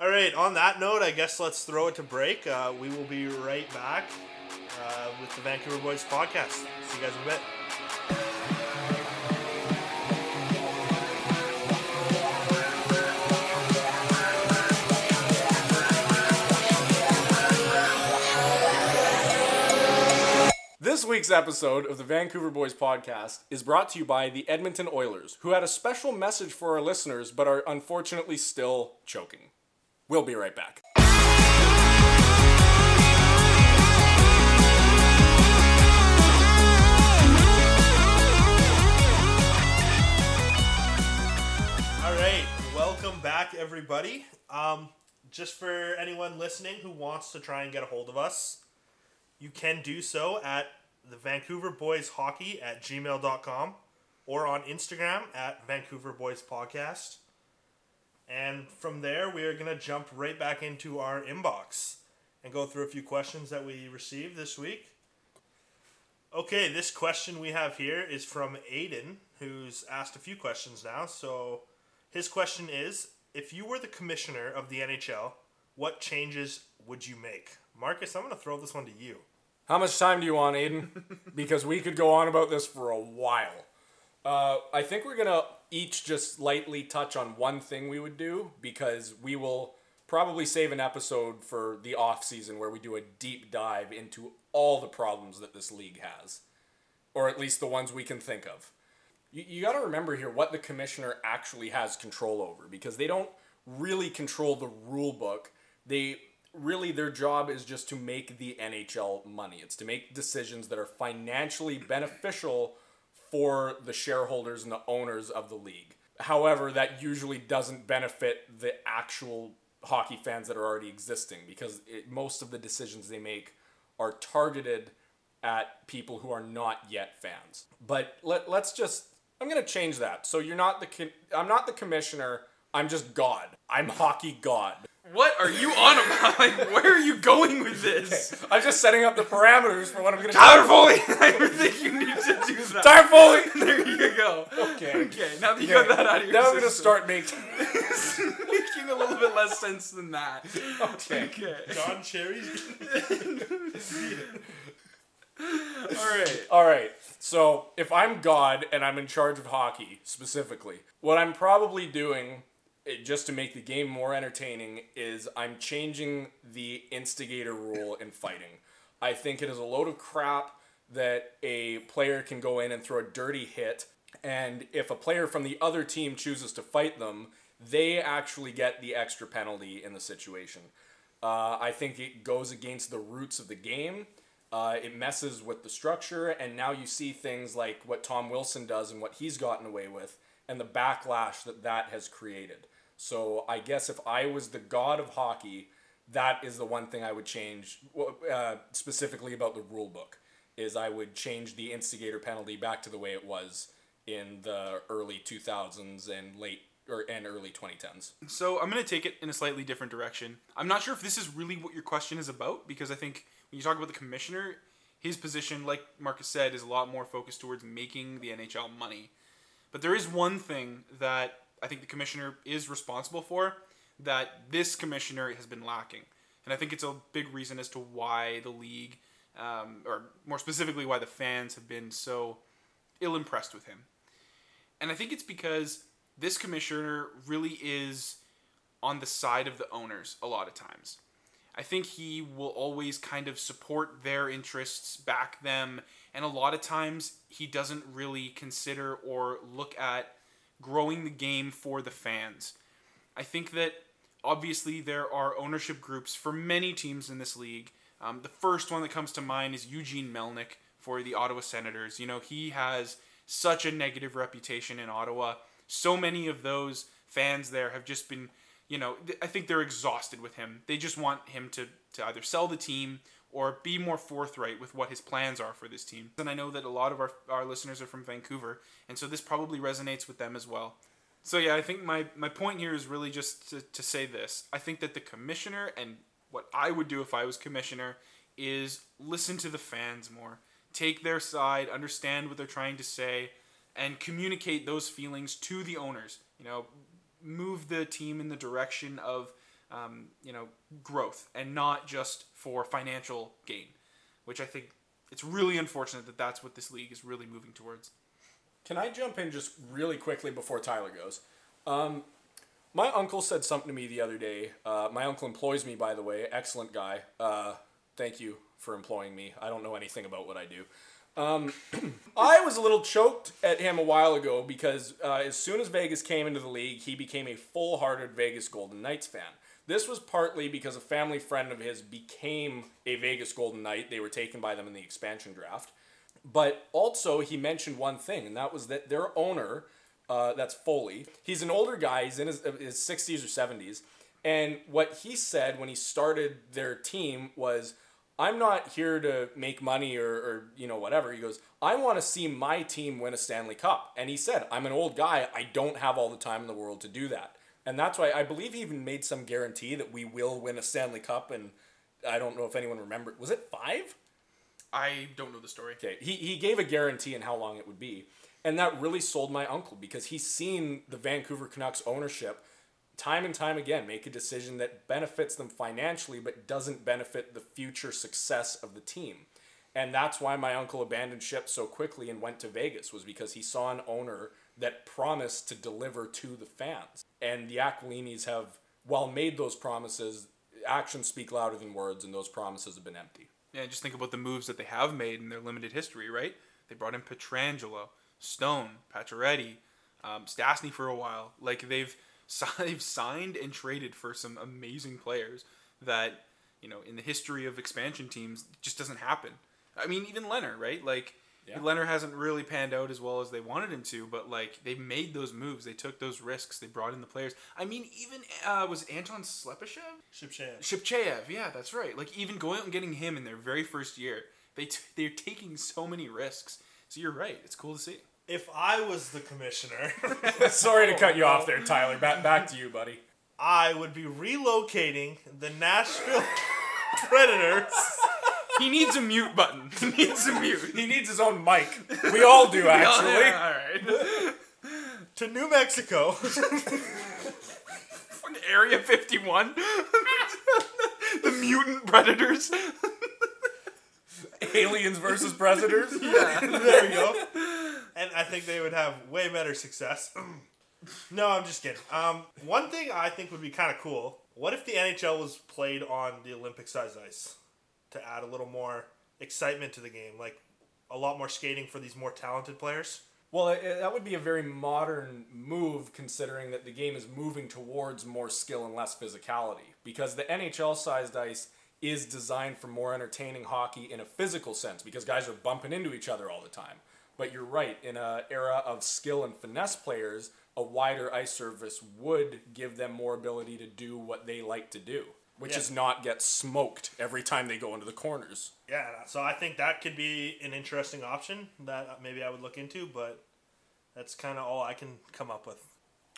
All right. On that note, I guess let's throw it to break. Uh, we will be right back uh, with the Vancouver Boys podcast. See you guys in a bit. This week's episode of the Vancouver Boys podcast is brought to you by the Edmonton Oilers, who had a special message for our listeners but are unfortunately still choking. We'll be right back. All right, welcome back, everybody. Um, just for anyone listening who wants to try and get a hold of us, you can do so at the Vancouver Boys Hockey at gmail.com. or on Instagram at Vancouver Boys Podcast. And from there, we are going to jump right back into our inbox and go through a few questions that we received this week. Okay, this question we have here is from Aiden, who's asked a few questions now. So his question is If you were the commissioner of the NHL, what changes would you make? Marcus, I'm going to throw this one to you. How much time do you want, Aiden? because we could go on about this for a while. Uh, I think we're gonna each just lightly touch on one thing we would do because we will probably save an episode for the off season where we do a deep dive into all the problems that this league has, or at least the ones we can think of. You, you got to remember here what the commissioner actually has control over because they don't really control the rule book. They really their job is just to make the NHL money. It's to make decisions that are financially beneficial for the shareholders and the owners of the league. However, that usually doesn't benefit the actual hockey fans that are already existing because it, most of the decisions they make are targeted at people who are not yet fans. But let, let's just I'm going to change that. So you're not the I'm not the commissioner. I'm just God. I'm hockey God. What are you on about? Like, where are you going with this? Okay. I'm just setting up the parameters for what I'm going to Tyler Foley! I think you need to do that. Tyler Foley! There you go. Okay. Okay, now that you Okay. got that out of your Now I'm going to start making. making a little bit less sense than that. Okay. Okay. Don Cherry's. All right. All right. So if I'm God and I'm in charge of hockey specifically, what I'm probably doing, just to make the game more entertaining, is I'm changing the instigator rule in fighting. I think it is a load of crap that a player can go in and throw a dirty hit, and if a player from the other team chooses to fight them, they actually get the extra penalty in the situation. Uh, I think it goes against the roots of the game. Uh, it messes with the structure, and now you see things like what Tom Wilson does and what he's gotten away with, and the backlash that that has created. So I guess if I was the god of hockey, that is the one thing I would change, uh, specifically about the rule book, is I would change the instigator penalty back to the way it was in the early 2000s and late or and early 2010s. So I'm going to take it in a slightly different direction. I'm not sure if this is really what your question is about because I think when you talk about the commissioner, his position, like Marcus said, is a lot more focused towards making the NHL money. But there is one thing that I think the commissioner is responsible for that this commissioner has been lacking. And I think it's a big reason as to why the league, um, or more specifically, why the fans have been so ill impressed with him. And I think it's because this commissioner really is on the side of the owners a lot of times. I think he will always kind of support their interests, back them, and a lot of times he doesn't really consider or look at growing the game for the fans. I think that obviously there are ownership groups for many teams in this league. Um, the first one that comes to mind is Eugene Melnyk for the Ottawa Senators. You know, he has such a negative reputation in Ottawa. So many of those fans there have just been, you know, I think they're exhausted with him. They just want him to, to either sell the team or be more forthright with what his plans are for this team. And I know that a lot of our, our listeners are from Vancouver, and so this probably resonates with them as well. So yeah, I think my, my point here is really just to, to say this. I think that the commissioner and what I would do if I was commissioner is listen to the fans more. Take their side, understand what they're trying to say, and communicate those feelings to the owners. You know, move the team in the direction of um, you know growth and not just for financial gain, which I think it's really unfortunate that that's what this league is really moving towards. Can I jump in just really quickly before Tyler goes? Um, my uncle said something to me the other day. Uh, my uncle employs me, by the way. Excellent guy. Uh, thank you for employing me. I don't know anything about what I do. Um, I was a little choked at him a while ago because uh, as soon as Vegas came into the league, he became a full hearted Vegas Golden Knights fan. This was partly because a family friend of his became a Vegas Golden Knight. They were taken by them in the expansion draft. But also, he mentioned one thing, and that was that their owner, uh, that's Foley, he's an older guy, he's in his, his 60s or 70s. And what he said when he started their team was, I'm not here to make money or, or you know whatever. He goes, I want to see my team win a Stanley Cup. And he said, I'm an old guy. I don't have all the time in the world to do that. And that's why I believe he even made some guarantee that we will win a Stanley Cup. And I don't know if anyone remembered. Was it five? I don't know the story. Okay, he, he gave a guarantee and how long it would be. And that really sold my uncle because he's seen the Vancouver Canucks ownership time and time again make a decision that benefits them financially but doesn't benefit the future success of the team. And that's why my uncle abandoned ship so quickly and went to Vegas was because he saw an owner that promised to deliver to the fans. And the Aquilinis have, while made those promises, actions speak louder than words, and those promises have been empty. Yeah, just think about the moves that they have made in their limited history, right? They brought in Pietrangelo, Stone, Pacioretty, um, Stastny for a while. Like they've they've signed and traded for some amazing players that you know in the history of expansion teams just doesn't happen. I mean, even Leonard, right? Like Yeah. Leonard hasn't really panned out as well as they wanted him to, but like they made those moves, they took those risks, they brought in the players. I mean, even uh, was Anton Slepyshev? Shipshan. Shipchaev, yeah, that's right. Like even going out and getting him in their very first year, they t- they're taking so many risks. So you're right. It's cool to see. If I was the commissioner, Sorry to cut you off there, Tyler. Back, back to you, buddy. I would be relocating the Nashville Predators. He needs a mute button. He needs a mute. He needs his own mic. We all do, actually. Yeah, all right. to New Mexico. Area 51. the mutant predators. Aliens versus Predators. there we go. And I think they would have way better success. no, I'm just kidding. Um, one thing I think would be kind of cool. What if the NHL was played on the Olympic size ice to add a little more excitement to the game, like a lot more skating for these more talented players? Well, that would be a very modern move considering that the game is moving towards more skill and less physicality. Because the NHL sized ice is designed for more entertaining hockey in a physical sense because guys are bumping into each other all the time. But you're right, in an era of skill and finesse players, a wider ice surface would give them more ability to do what they like to do, which Yeah. is not get smoked every time they go into the corners. Yeah, so I think that could be an interesting option that maybe I would look into, but that's kind of all I can come up with.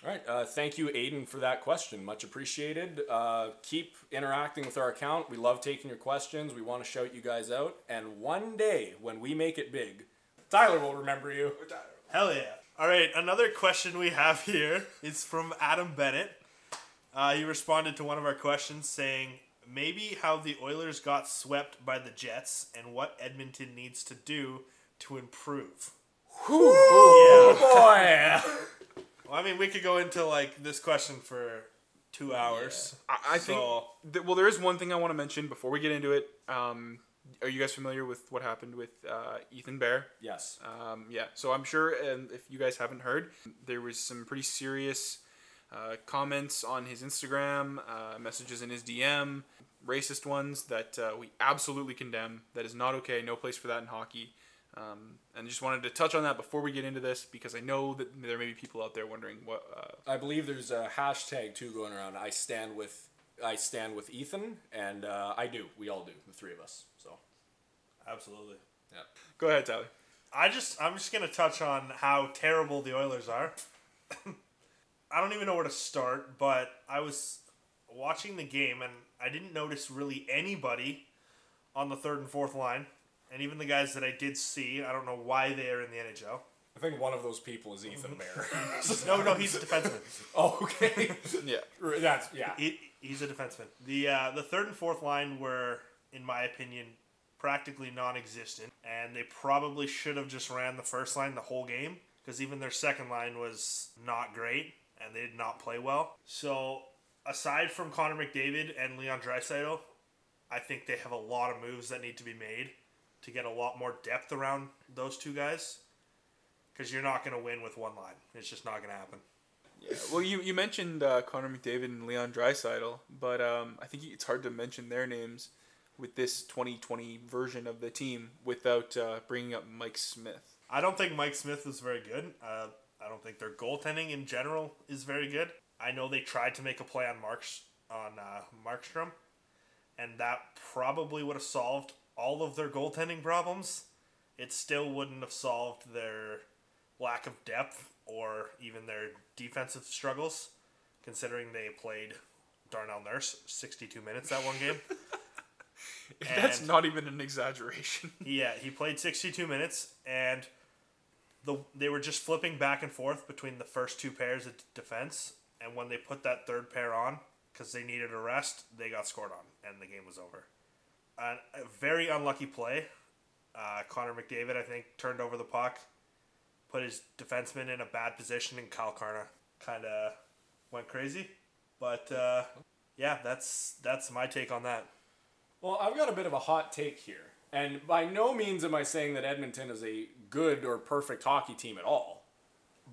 All right. Uh, thank you, Aiden, for that question. Much appreciated. Uh, keep interacting with our account. We love taking your questions. We want to shout you guys out. And one day, when we make it big, Tyler will remember you. Hell yeah. All right, another question we have here is from Adam Bennett. Uh, he responded to one of our questions saying, maybe how the Oilers got swept by the Jets and what Edmonton needs to do to improve. Yeah. Boy. Well, I mean, we could go into like this question for two hours. I, I think. Th- well, there is one thing I want to mention before we get into it. Um, are you guys familiar with what happened with uh, Ethan Bear? yes. Um, yeah, so I'm sure, and if you guys haven't heard, there was some pretty serious uh, comments on his Instagram, uh, messages in his DM, racist ones that uh, we absolutely condemn. That is not okay. No place for that in hockey. Um, and just wanted to touch on that before we get into this because I know that there may be people out there wondering what. Uh, I believe there's a hashtag too going around. I stand with. I stand with Ethan, and uh, I do. We all do. The three of us. So. Absolutely. Yeah. go ahead, Tyler. I just I'm just gonna touch on how terrible the Oilers are. I don't even know where to start, but I was watching the game and I didn't notice really anybody on the third and fourth line, and even the guys that I did see, I don't know why they are in the NHL. I think one of those people is Ethan Bear. No, no, he's a defenseman. oh, okay. Yeah. That's yeah. He, he's a defenseman. The uh, the third and fourth line were, in my opinion, practically non-existent, and they probably should have just ran the first line the whole game because even their second line was not great and they did not play well. So aside from Connor McDavid and Leon Draisaitl, I think they have a lot of moves that need to be made to get a lot more depth around those two guys. Because you're not going to win with one line. It's just not going to happen. Yeah. Well, you, you mentioned uh, Connor McDavid and Leon Draisaitl, but um, I think it's hard to mention their names with this 2020 version of the team without uh, bringing up Mike Smith. I don't think Mike Smith is very good. Uh, I don't think their goaltending in general is very good. I know they tried to make a play on Marks on uh, Markstrom, and that probably would have solved all of their goaltending problems. It still wouldn't have solved their lack of depth or even their defensive struggles, considering they played Darnell Nurse 62 minutes that one game. That's not even an exaggeration. Yeah, he played 62 minutes, and the they were just flipping back and forth between the first two pairs of defense. And when they put that third pair on, because they needed a rest, they got scored on, and the game was over. A very unlucky play. Uh, Connor McDavid, I think, turned over the puck, put his defenseman in a bad position, and Kyle Connor kind of went crazy. But uh, yeah, that's that's my take on that. Well, I've got a bit of a hot take here. And by no means am I saying that Edmonton is a good or perfect hockey team at all.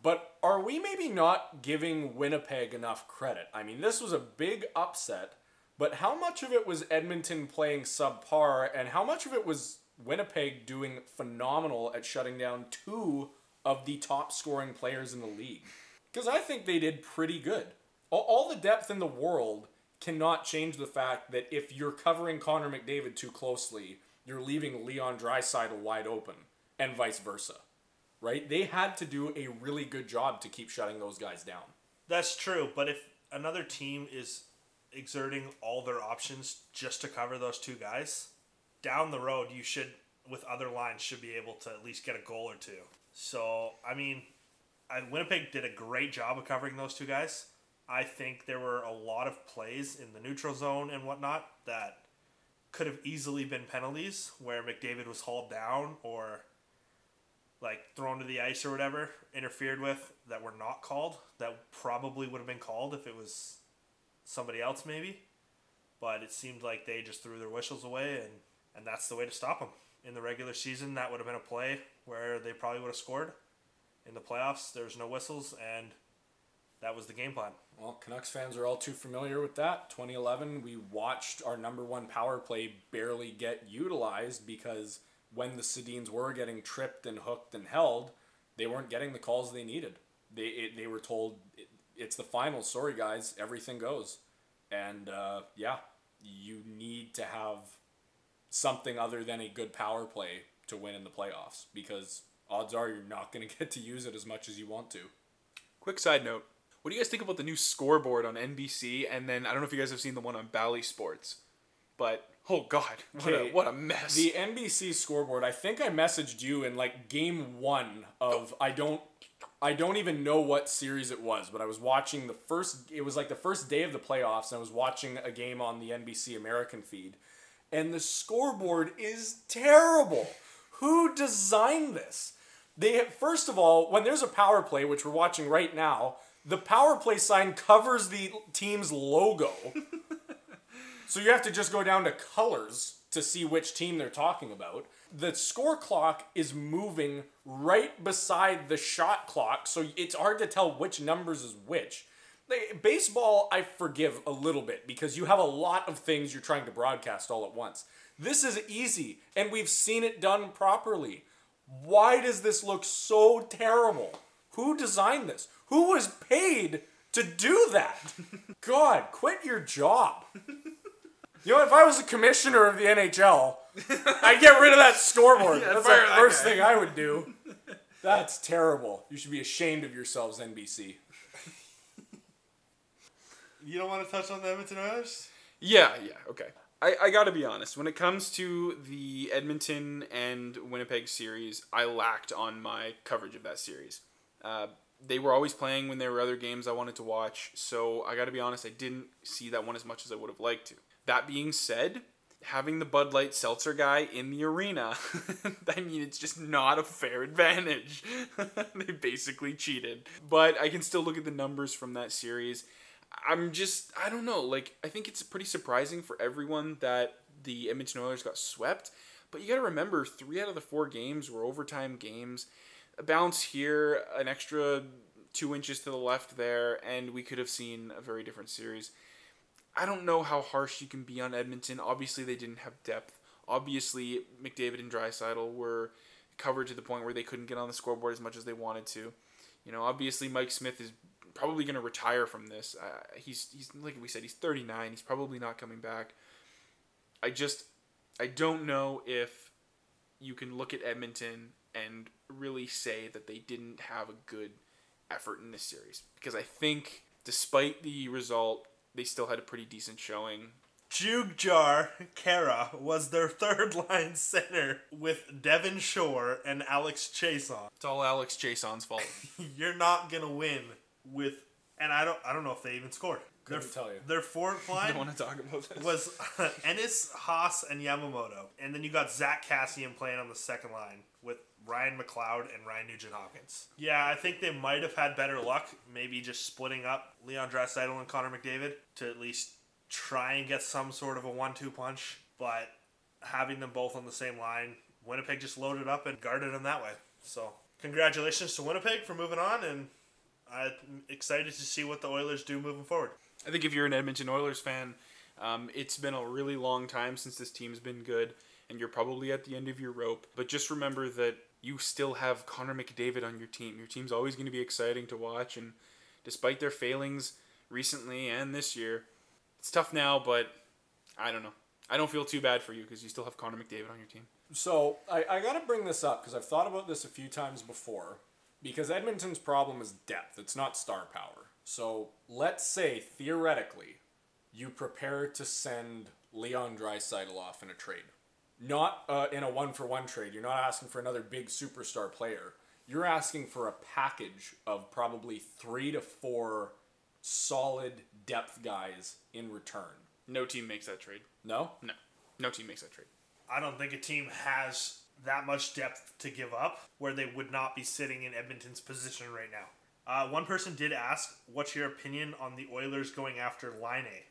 But are we maybe not giving Winnipeg enough credit? I mean, this was a big upset, but how much of it was Edmonton playing subpar and how much of it was Winnipeg doing phenomenal at shutting down two of the top scoring players in the league? Because I think they did pretty good. All, the depth in the world cannot change the fact that if you're covering Connor McDavid too closely, you're leaving Leon Draisaitl wide open, and vice versa. Right? They had to do a really good job to keep shutting those guys down. That's true, but if another team is exerting all their options just to cover those two guys, down the road you should with other lines should be able to at least get a goal or two. So, I mean, Winnipeg did a great job of covering those two guys. I think there were a lot of plays in the neutral zone and whatnot that could have easily been penalties where McDavid was hauled down or like thrown to the ice or whatever, interfered with that were not called. That probably would have been called if it was somebody else maybe. But it seemed like they just threw their whistles away and and that's the way to stop them. In the regular season, that would have been a play where they probably would have scored. In the playoffs, there's no whistles and that was the game plan. Well, Canucks fans are all too familiar with that. 2011, we watched our number one power play barely get utilized because when the Sedins were getting tripped and hooked and held, they weren't getting the calls they needed. They it, they were told it, it's the final. Sorry guys, everything goes, and uh, yeah, you need to have something other than a good power play to win in the playoffs because odds are you're not going to get to use it as much as you want to. Quick side note. What do you guys think about the new scoreboard on NBC? And then I don't know if you guys have seen the one on Bally Sports, but oh god, what, a, what a mess! The NBC scoreboard. I think I messaged you in like game one of oh. I don't I don't even know what series it was, but I was watching the first. It was like the first day of the playoffs, and I was watching a game on the NBC American feed, and the scoreboard is terrible. Who designed this? They first of all, when there's a power play, which we're watching right now, the power play sign covers the team's logo. So you have to just go down to colors to see which team they're talking about. The score clock is moving right beside the shot clock, so it's hard to tell which numbers is which. Baseball, I forgive a little bit because you have a lot of things you're trying to broadcast all at once. This is easy, and we've seen it done properly. Why does this look so terrible? Who designed this? Who was paid to do that? God, quit your job. You know, if I was the commissioner of the NHL, I'd get rid of that scoreboard. Yeah, That's fire the that first guy. thing I would do. That's terrible. You should be ashamed of yourselves, NBC. You don't want to touch on the Edmonton Oilers? Yeah, yeah, okay. I, I gotta be honest, when it comes to the Edmonton and Winnipeg series, I lacked on my coverage of that series. Uh, they were always playing when there were other games I wanted to watch, so I gotta be honest, I didn't see that one as much as I would have liked to. That being said, having the Bud Light Seltzer guy in the arena, I mean, it's just not a fair advantage. they basically cheated. But I can still look at the numbers from that series. I'm just, I don't know. Like, I think it's pretty surprising for everyone that the Edmonton Oilers got swept. But you got to remember, three out of the four games were overtime games. A bounce here, an extra two inches to the left there, and we could have seen a very different series. I don't know how harsh you can be on Edmonton. Obviously, they didn't have depth. Obviously, McDavid and Draisaitl were covered to the point where they couldn't get on the scoreboard as much as they wanted to. You know, obviously, Mike Smith is probably going to retire from this. Uh, he's he's like we said, he's 39. He's probably not coming back. I just I don't know if you can look at Edmonton and really say that they didn't have a good effort in this series because I think despite the result, they still had a pretty decent showing. Jujhar Khaira was their third line center with Devin Shore and Alex Chiasson. It's all Alex Chiasson's fault. You're not gonna win with, and I don't, I don't know if they even scored. Couldn't their, tell you. Their fourth I line don't want to talk about this. was uh, Ennis, Haas, and Yamamoto, and then you got Zack Kassian playing on the second line with Ryan McLeod and Ryan Nugent Hopkins. Yeah, I think they might have had better luck, maybe just splitting up Leon Draisaitl and Connor McDavid to at least try and get some sort of a one-two punch. But having them both on the same line, Winnipeg just loaded up and guarded them that way. So congratulations to Winnipeg for moving on, and I'm excited to see what the Oilers do moving forward. I think if you're an Edmonton Oilers fan, um, it's been a really long time since this team's been good, and you're probably at the end of your rope. But just remember that you still have Connor McDavid on your team. Your team's always going to be exciting to watch, and despite their failings recently and this year, it's tough now, but I don't know. I don't feel too bad for you because you still have Connor McDavid on your team. So I, I got to bring this up because I've thought about this a few times before. Because Edmonton's problem is depth; it's not star power. So let's say theoretically, you prepare to send Leon Draisaitl off in a trade, not uh, in a one for one trade. You're not asking for another big superstar player. You're asking for a package of probably three to four solid depth guys in return. No team makes that trade. No, No, no team makes that trade. I don't think a team has that much depth to give up where they would not be sitting in Edmonton's position right now. Uh, one person did ask, "What's your opinion on the Oilers going after Laine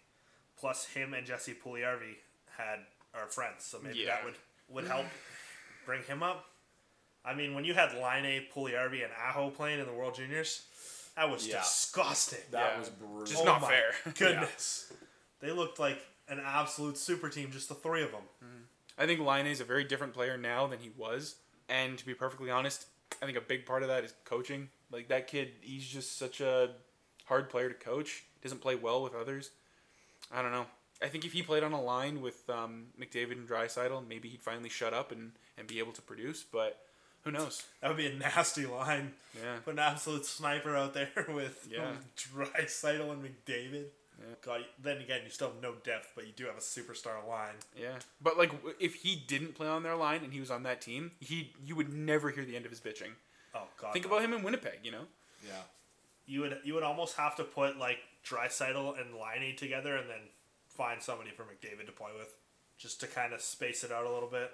Plus, him and Jesse Puljujärvi had are friends, so maybe Yeah. that would would help bring him up. I mean, when you had Laine A, Puljujärvi, and Aho playing in the World Juniors, that was Yeah. disgusting. that Yeah. was brutal. Just oh not my fair. Goodness, they looked like an absolute super team, just the three of them. Mm-hmm. I think Laine is a very different player now than he was. And to be perfectly honest, I think a big part of that is coaching. Like that kid, he's just such a hard player to coach. Doesn't play well with others. I don't know. I think if he played on a line with um, McDavid and Draisaitl, maybe he'd finally shut up and, and be able to produce. But who knows? That would be a nasty line. Yeah. Put an absolute sniper out there with Yeah. Draisaitl and McDavid. Yeah. God, then again, you still have no depth, but you do have a superstar line. Yeah. But like, if he didn't play on their line and he was on that team, he you would never hear the end of his bitching. Oh God! Think no. about him in Winnipeg. You know. yeah. you would you would almost have to put like Draisaitl and Liney together, and then find somebody for McDavid to play with, just to kind of space it out a little bit.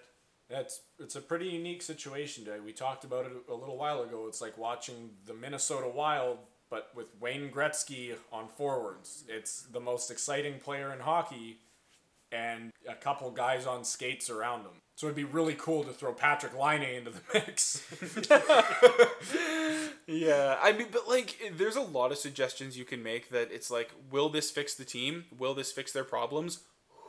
That's it's a pretty unique situation. Today. We talked about it a little while ago. It's like watching the Minnesota Wild, but with Wayne Gretzky on forwards. It's the most exciting player in hockey, and a couple guys on skates around him. So it'd be really cool to throw Patrik Laine into the mix. Yeah, I mean, but like, there's a lot of suggestions you can make that it's like, will this fix the team? Will this fix their problems?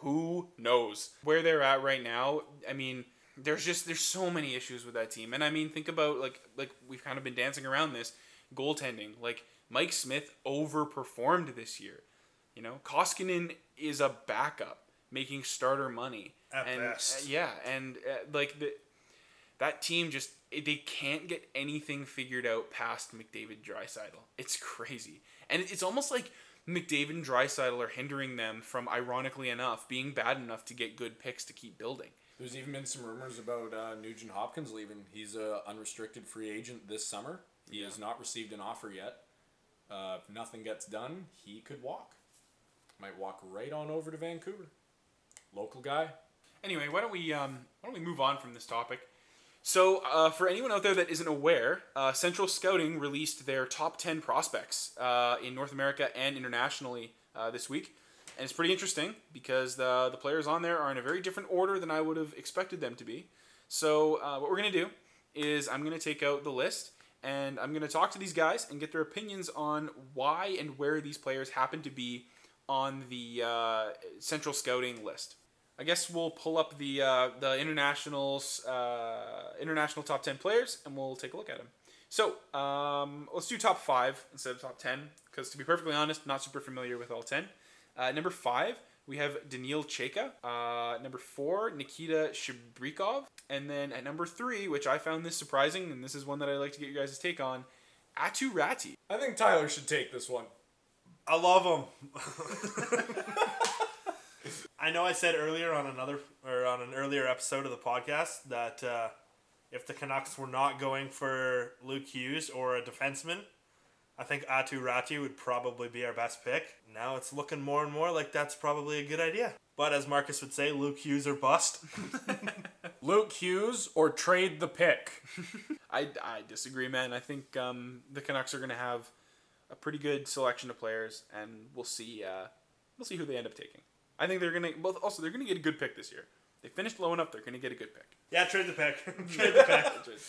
Who knows where they're at right now? I mean, there's just there's so many issues with that team, and I mean, think about like like we've kind of been dancing around this goaltending. Like Mike Smith overperformed this year. You know, Koskinen is a backup making starter money. At and, best. uh, yeah, and uh, like the that team just they can't get anything figured out past McDavid Draisaitl. It's crazy. And it's almost like McDavid and Draisaitl are hindering them from ironically enough being bad enough to get good picks to keep building. There's even been some rumors about uh, Nugent Hopkins leaving. He's a unrestricted free agent this summer. He has not received an offer yet. Uh, if nothing gets done, he could walk. Might walk right on over to Vancouver. Local guy. Anyway, why don't we um, why don't we move on from this topic? So, uh, for anyone out there that isn't aware, uh, Central Scouting released their top 10 prospects uh, in North America and internationally uh, this week. And it's pretty interesting because the, the players on there are in a very different order than I would have expected them to be. So, uh, what we're going to do is I'm going to take out the list and I'm going to talk to these guys and get their opinions on why and where these players happen to be on the uh, Central Scouting list. I guess we'll pull up the uh, the internationals uh, international top ten players and we'll take a look at them. So um, let's do top five instead of top ten because to be perfectly honest, not super familiar with all ten. Uh, number five, we have Daniil Chayka. Uh, number four, Nikita Chibrikov. And then at number three, which I found this surprising, and this is one that I'd like to get you guys' take on, Aatu Räty. I think Tyler should take this one. I love him. I know I said earlier on another or on an earlier episode of the podcast that uh, if the Canucks were not going for Luke Hughes or a defenseman, I think Aatu Räty would probably be our best pick. Now it's looking more and more like that's probably a good idea. But as Marcus would say, Luke Hughes or bust. Luke Hughes or trade the pick. I, I disagree, man. I think um, the Canucks are going to have a pretty good selection of players, and we'll see. Uh, we'll see who they end up taking. I think they're going to. both. also they're going to get a good pick this year. They finished low enough. They're going to get a good pick. yeah, trade the pick. trade the pick.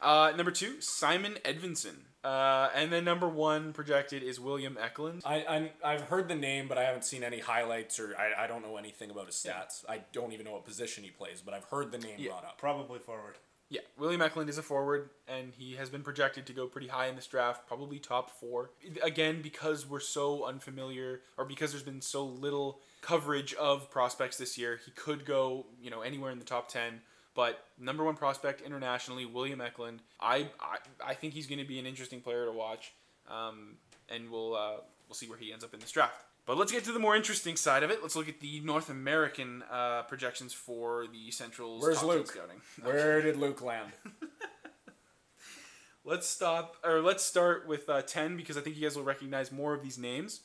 Uh, number two, Simon Edvinsson. Uh, and then number one projected is William Eklund. I, I I've heard the name, but I haven't seen any highlights or I, I don't know anything about his stats. I don't even know what position he plays, but I've heard the name Yeah. brought up. Probably forward. Yeah, William Eklund is a forward, and he has been projected to go pretty high in this draft, probably top four. Again, because we're so unfamiliar, or because there's been so little coverage of prospects this year, he could go, you know, anywhere in the top ten. But number one prospect internationally, William Eklund. I I, I think he's going to be an interesting player to watch, um, and we'll uh, we'll see where he ends up in this draft. But let's get to the more interesting side of it. Let's look at the North American uh, projections for the Central's Where's Luke? scouting. Where did Luke land? Let's stop, or let's start with uh, 10 because I think you guys will recognize more of these names,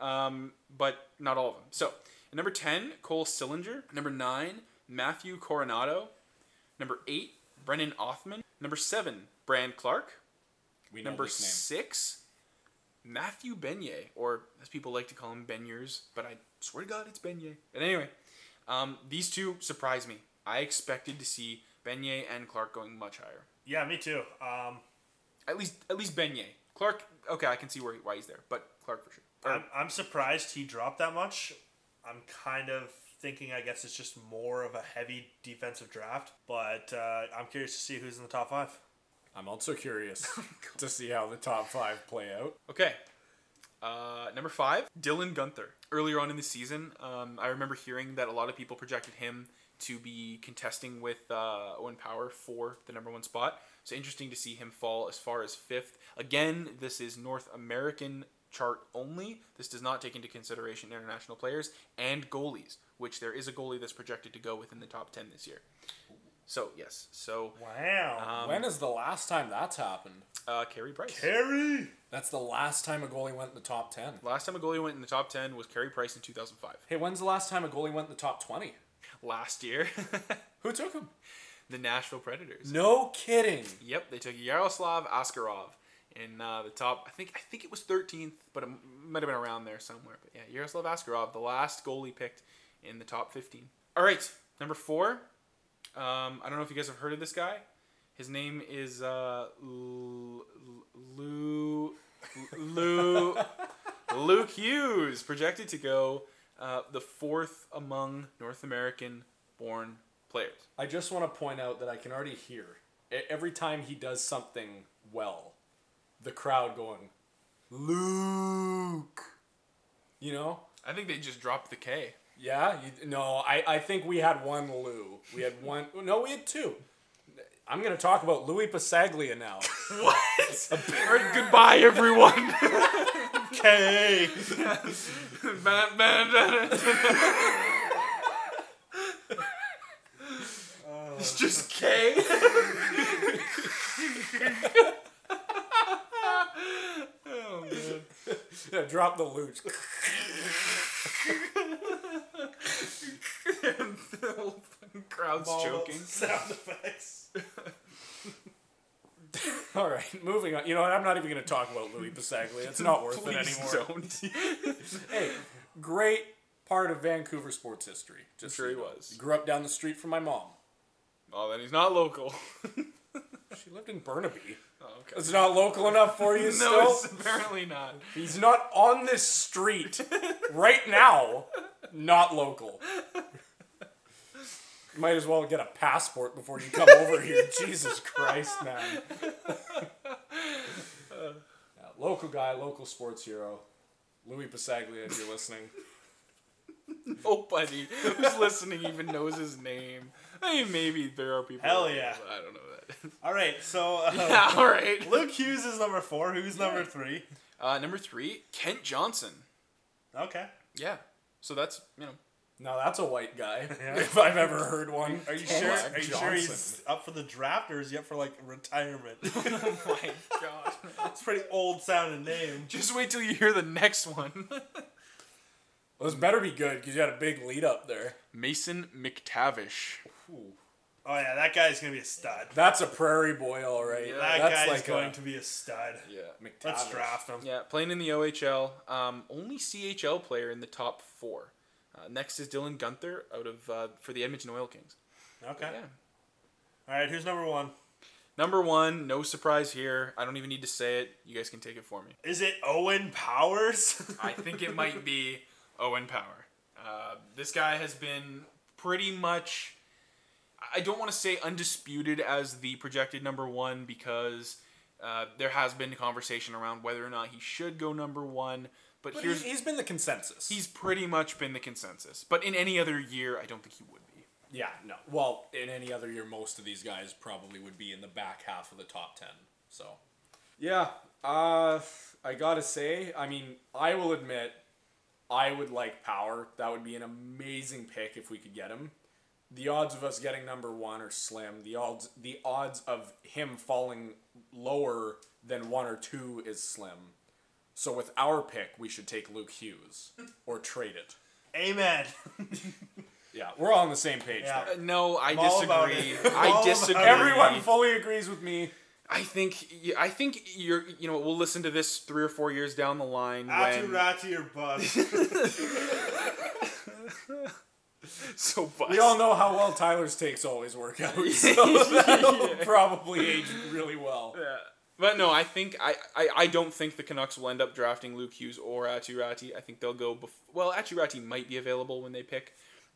um, but not all of them. So, number 10, Cole Sillinger. Number 9, Matthew Coronato. Number 8, Brennan Othman. Number 7, Brandt Clarke. We know Number this name. 6, Matthew Beignet, or as people like to call him, Beigners, but I swear to God it's Beignet. But anyway, um, these two surprised me. I expected to see Beignet and Clarke going much higher. Yeah, me too. Um, At least, at least Beignet. Clarke, okay, I can see where why he's there, but Clarke for sure. Or- I'm, I'm surprised he dropped that much. I'm kind of thinking, I guess it's just more of a heavy defensive draft. But uh, I'm curious to see who's in the top five. I'm also curious to see how the top five play out. okay, uh, number five, Dylan Guenther. Earlier on in the season, um, I remember hearing that a lot of people projected him to be contesting with uh, Owen Power for the number one spot. So interesting to see him fall as far as fifth. Again, this is North American chart only. This does not take into consideration international players and goalies, which there is a goalie that's projected to go within the top 10 this year. So, yes. So, Wow. um, when is the last time that's happened? uh, Carey Price. Harry. That's the last time a goalie went in the top 10. Last time a goalie went in the top 10 was Carey Price in 2005. Hey, when's the last time a goalie went in the top 20? Last year, Who took him? the Nashville Predators. No kidding. Yep, they took Yaroslav Askarov in uh, the top. I think I think it was 13th, but it might have been around there somewhere. But yeah, Yaroslav Askarov, the last goalie picked in the top 15. All right, number four. Um, I don't know if you guys have heard of this guy. His name is uh, L- L- Lou Lou Luke Hughes, projected to go uh, the fourth among North American born players. I just want to point out that I can already hear every time he does something well, the crowd going, Luke. You know? I think they just dropped the K. Yeah, you, no, I, I think we had one Lou. We had one. No, we had two. I'm going to talk about Lui Passaglia now. What? Right, goodbye, everyone. Okay. It's just K. oh man. yeah, drop the Luch. the whole crowd's choking. Sound effects. All right, moving on. You know what? I'm not even going to talk about Lui Passaglia. It's not worth it Please anymore. don't. Hey, great part of Vancouver sports history. Just sure he was. Grew up down the street from my mom. oh, then he's not local. She lived in Burnaby. Oh, okay. It's not local enough for you No, still? it's apparently not. He's not on this street right now. Not local. You might as well get a passport before you come over here. Jesus Christ, man. Yeah, local guy, local sports hero. Lui Passaglia, if you're listening. Nobody who's listening even knows his name. I mean, maybe there are people. Hell out there, yeah. but I don't know that. All right, so uh, yeah, all right. Luke Hughes is number four. Who's number three? Uh, number three, Kent Johnson. Okay. Yeah. So that's you know. Now that's a white guy, Yeah. if I've ever heard one. Are you Kent sure? Are you sure he's up for the draft or is he up for like retirement? oh my god. It's pretty old sounding name. Just wait till you hear the next one. Well, this better be good because you had a big lead up there. Mason McTavish. Oh yeah, that guy's gonna be a stud. That's a prairie boy, all right. Yeah. That That's guy's like going a to be a stud. Yeah. McTavish. Let's McTavish. draft him. Yeah, playing in the OHL. Um, only CHL player in the top four. Uh, next is Dylan Guenther out of uh, for the Edmonton Oil Kings. Okay. Yeah. All right, who's number one? Number one, no surprise here. I don't even need to say it. You guys can take it for me. Is it Owen Powers? I think it might be Owen Power. Uh, this guy has been pretty much. I don't want to say undisputed as the projected number one because uh, there has been a conversation around whether or not he should go number one. But, But here's he, he's been the consensus. he's pretty much been the consensus. But in any other year, I don't think he would be. yeah, no. Well, in any other year, most of these guys probably would be in the back half of the top ten. So. Yeah, uh, I gotta say, I mean, I will admit, I would like Power. That would be an amazing pick if we could get him. The odds of us getting number one are slim. The odds, the odds of him falling lower than one or two is slim. So with our pick, we should take Luke Hughes or trade it. Amen. Yeah, we're all on the same page. Yeah. there. Uh, no, I I'm all about disagree. it. I'm all I about disagree. Everyone fully agrees with me. I think I think you're you know we'll listen to this three or four years down the line Aatu when Räty or bust. so bust. We all know how well Tyler's takes always work out, so that'll probably age really well. Yeah. But no, I think I, I, I don't think the Canucks will end up drafting Luke Hughes or Aatu Räty. I think they'll go bef- well. Aatu Räty might be available when they pick,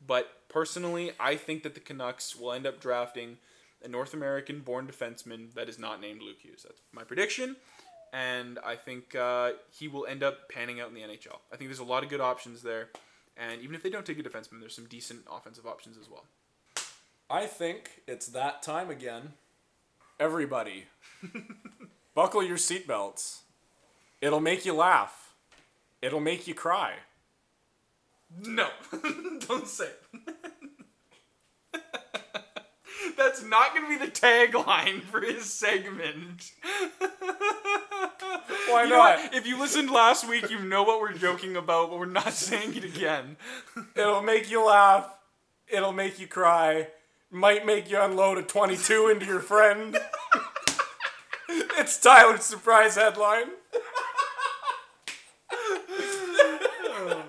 but personally, I think that the Canucks will end up drafting a North American born defenseman that is not named Luke Hughes. That's my prediction, and I think uh, he will end up panning out in the NHL. I think there's a lot of good options there, and even if they don't take a defenseman, there's some decent offensive options as well. I think it's that time again. Everybody, buckle your seatbelts. It'll make you laugh. It'll make you cry. No, don't say it. That's not going to be the tagline for his segment. Why You not? If you listened last week, you know what we're joking about, but we're not saying it again. It'll make you laugh. It'll make you cry. Might make you unload a 22 into your friend. it's Tyler's surprise headline. Oh,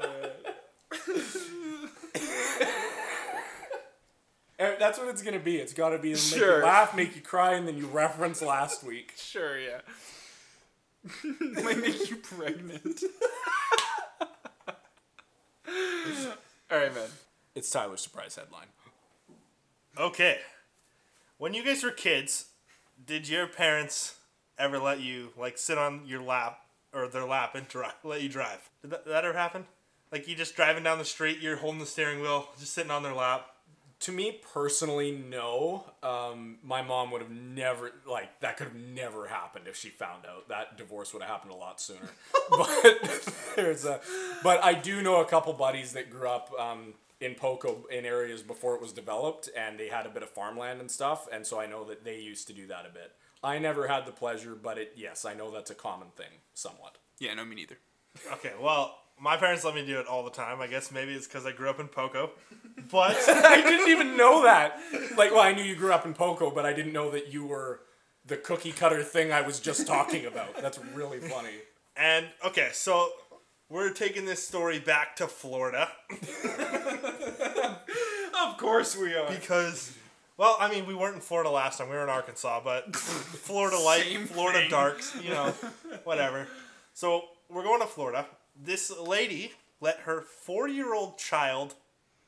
and that's what it's gonna be. It's gotta be make Sure. you laugh, make you cry, and then you reference last week. Sure, yeah. Might make you pregnant. All right, man. It's Tyler's surprise headline. Okay. When you guys were kids, did your parents ever let you like sit on your lap or their lap and drive, let you drive? Did that, that ever happen? Like you just driving down the street, you're holding the steering wheel, just sitting on their lap. To me personally, no. Um, my mom would have never like that. Could have never happened if she found out. That divorce would have happened a lot sooner. but there's a. But I do know a couple buddies that grew up um, in Poco in areas before it was developed, and they had a bit of farmland and stuff, and so I know that they used to do that a bit. I never had the pleasure, but it yes, I know that's a common thing, somewhat. Yeah, no, me neither. Okay, well, my parents let me do it all the time. I guess maybe it's because I grew up in Poco. But I didn't even know that. Like, well, I knew you grew up in Poco, but I didn't know that you were the cookie cutter thing I was just talking about. That's really funny. and okay, so we're taking this story back to Florida Of course we are. because, well, I mean, we weren't in Florida last time. We were in Arkansas, but Florida light, Same Florida thing. darks, you know, whatever. So we're going to Florida. This lady let her four-year-old child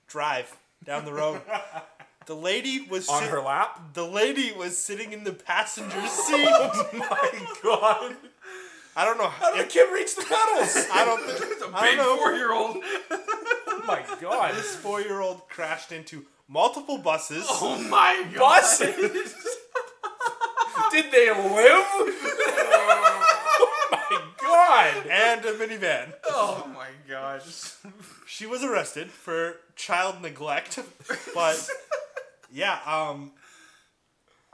drive down the road. The lady was On sit- her lap? The lady was sitting in the passenger seat. Oh my God. I don't know. How did the If, kid reach the pedals? I don't. Think it's a I big don't know. four-year-old. my god. This four year old crashed into multiple buses. Oh my god. Buses? Did they live? oh my god. And a minivan. Oh my god. She was arrested for child neglect, but yeah, um,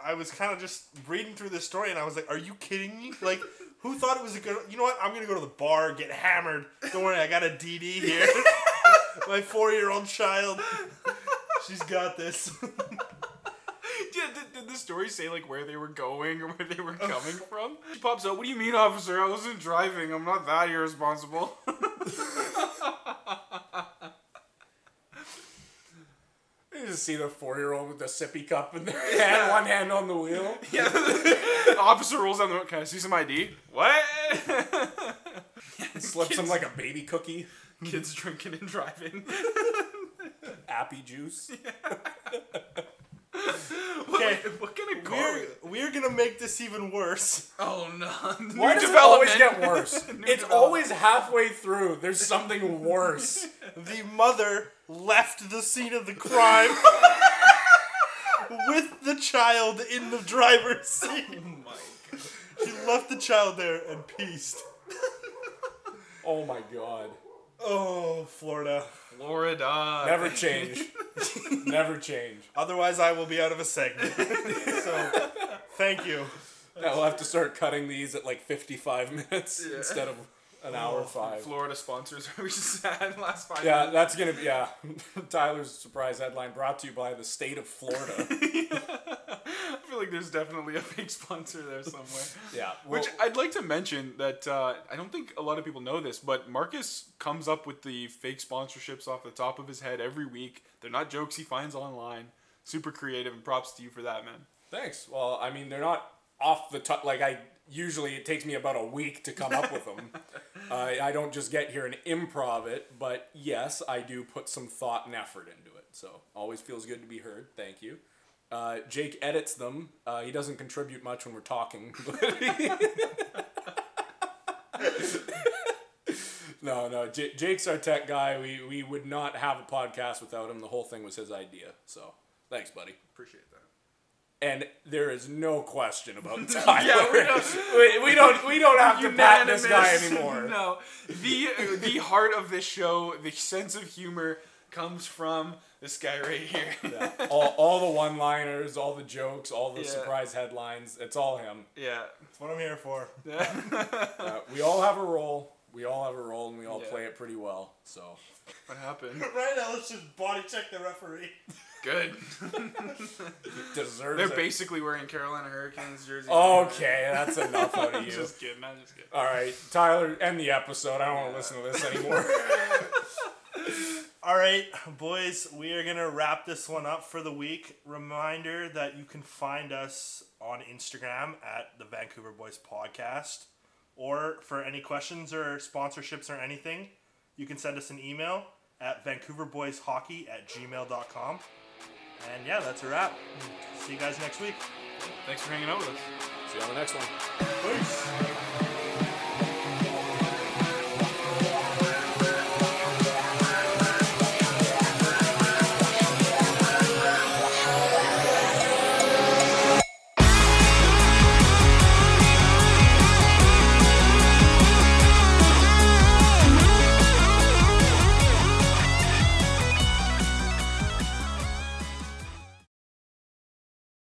I was kind of just reading through this story and I was like, "Are you kidding me? Like, who thought it was a good? You know what? I'm gonna go to the bar, get hammered. Don't worry, I got a DD here. My four year old child, she's got this. Yeah, did, did the story say like where they were going or where they were coming from? She pops up. What do you mean, officer? I wasn't driving. I'm not that irresponsible. Just see the four year old with the sippy cup in their hand, one hand on the wheel. yeah. officer rolls down the road. Can I see some ID? What? Slips him like a baby cookie. Kids drinking and driving. Appy juice. Okay, what kind of car? we're we're gonna make this even worse. Oh no! Why New does it always get worse? It's always halfway through. There's something worse. The mother left the scene of the crime with the child in the driver's oh seat. Oh my god. She left the child there and pieced. Oh my god. Oh, Florida. Florida. Never change. Never change. Otherwise, I will be out of a segment. so, thank you. Yeah, we'll have to start cutting these at like 55 minutes Yeah. instead of an hour five. Florida sponsors. We just had last five. Yeah, that's gonna be yeah. Tyler's surprise headline brought to you by the state of Florida. I feel like there's definitely a fake sponsor there somewhere. Yeah, Which I'd like to mention that uh, I don't think a lot of people know this, but Marcus comes up with the fake sponsorships off the top of his head every week. They're not jokes he finds online. Super creative, and props to you for that, man. Thanks. Well, I mean, they're not off the top. Like I usually, it takes me about a week to come up with them. uh, I don't just get here and improv it, but yes, I do put some thought and effort into it. So always feels good to be heard. Thank you. Uh, Jake edits them. Uh, he doesn't contribute much when we're talking. no, no. J- Jake's our tech guy. We we would not have a podcast without him. The whole thing was his idea. So thanks, buddy. Appreciate that. And there is no question about Tyler. Yeah, we don't- we, we don't. We don't have to pat this guy anymore. No, the the heart of this show, the sense of humor, comes from this guy right here. Yeah. All, all the one-liners, all the jokes, all the Yeah. surprise headlines. It's all him. yeah. That's what I'm here for. Uh, we all have a role. We all have a role, and we all Yeah. play it pretty well. So What happened? Right now, let's just body check the referee. Good. deserves They're it. basically wearing Carolina Hurricanes jerseys. Okay, that's enough out of I'm you. just kidding. I'm just kidding. All right, Tyler, end the episode. I don't want to listen to this anymore. All right, boys, we are going to wrap this one up for the week. Reminder that you can find us on Instagram at the Vancouver Boys Podcast. Or for any questions or sponsorships or anything, you can send us an email at vancouverboyshockey at gmail.com. And yeah, that's a wrap. See you guys next week. Thanks for hanging out with us. See you on the next one. Peace.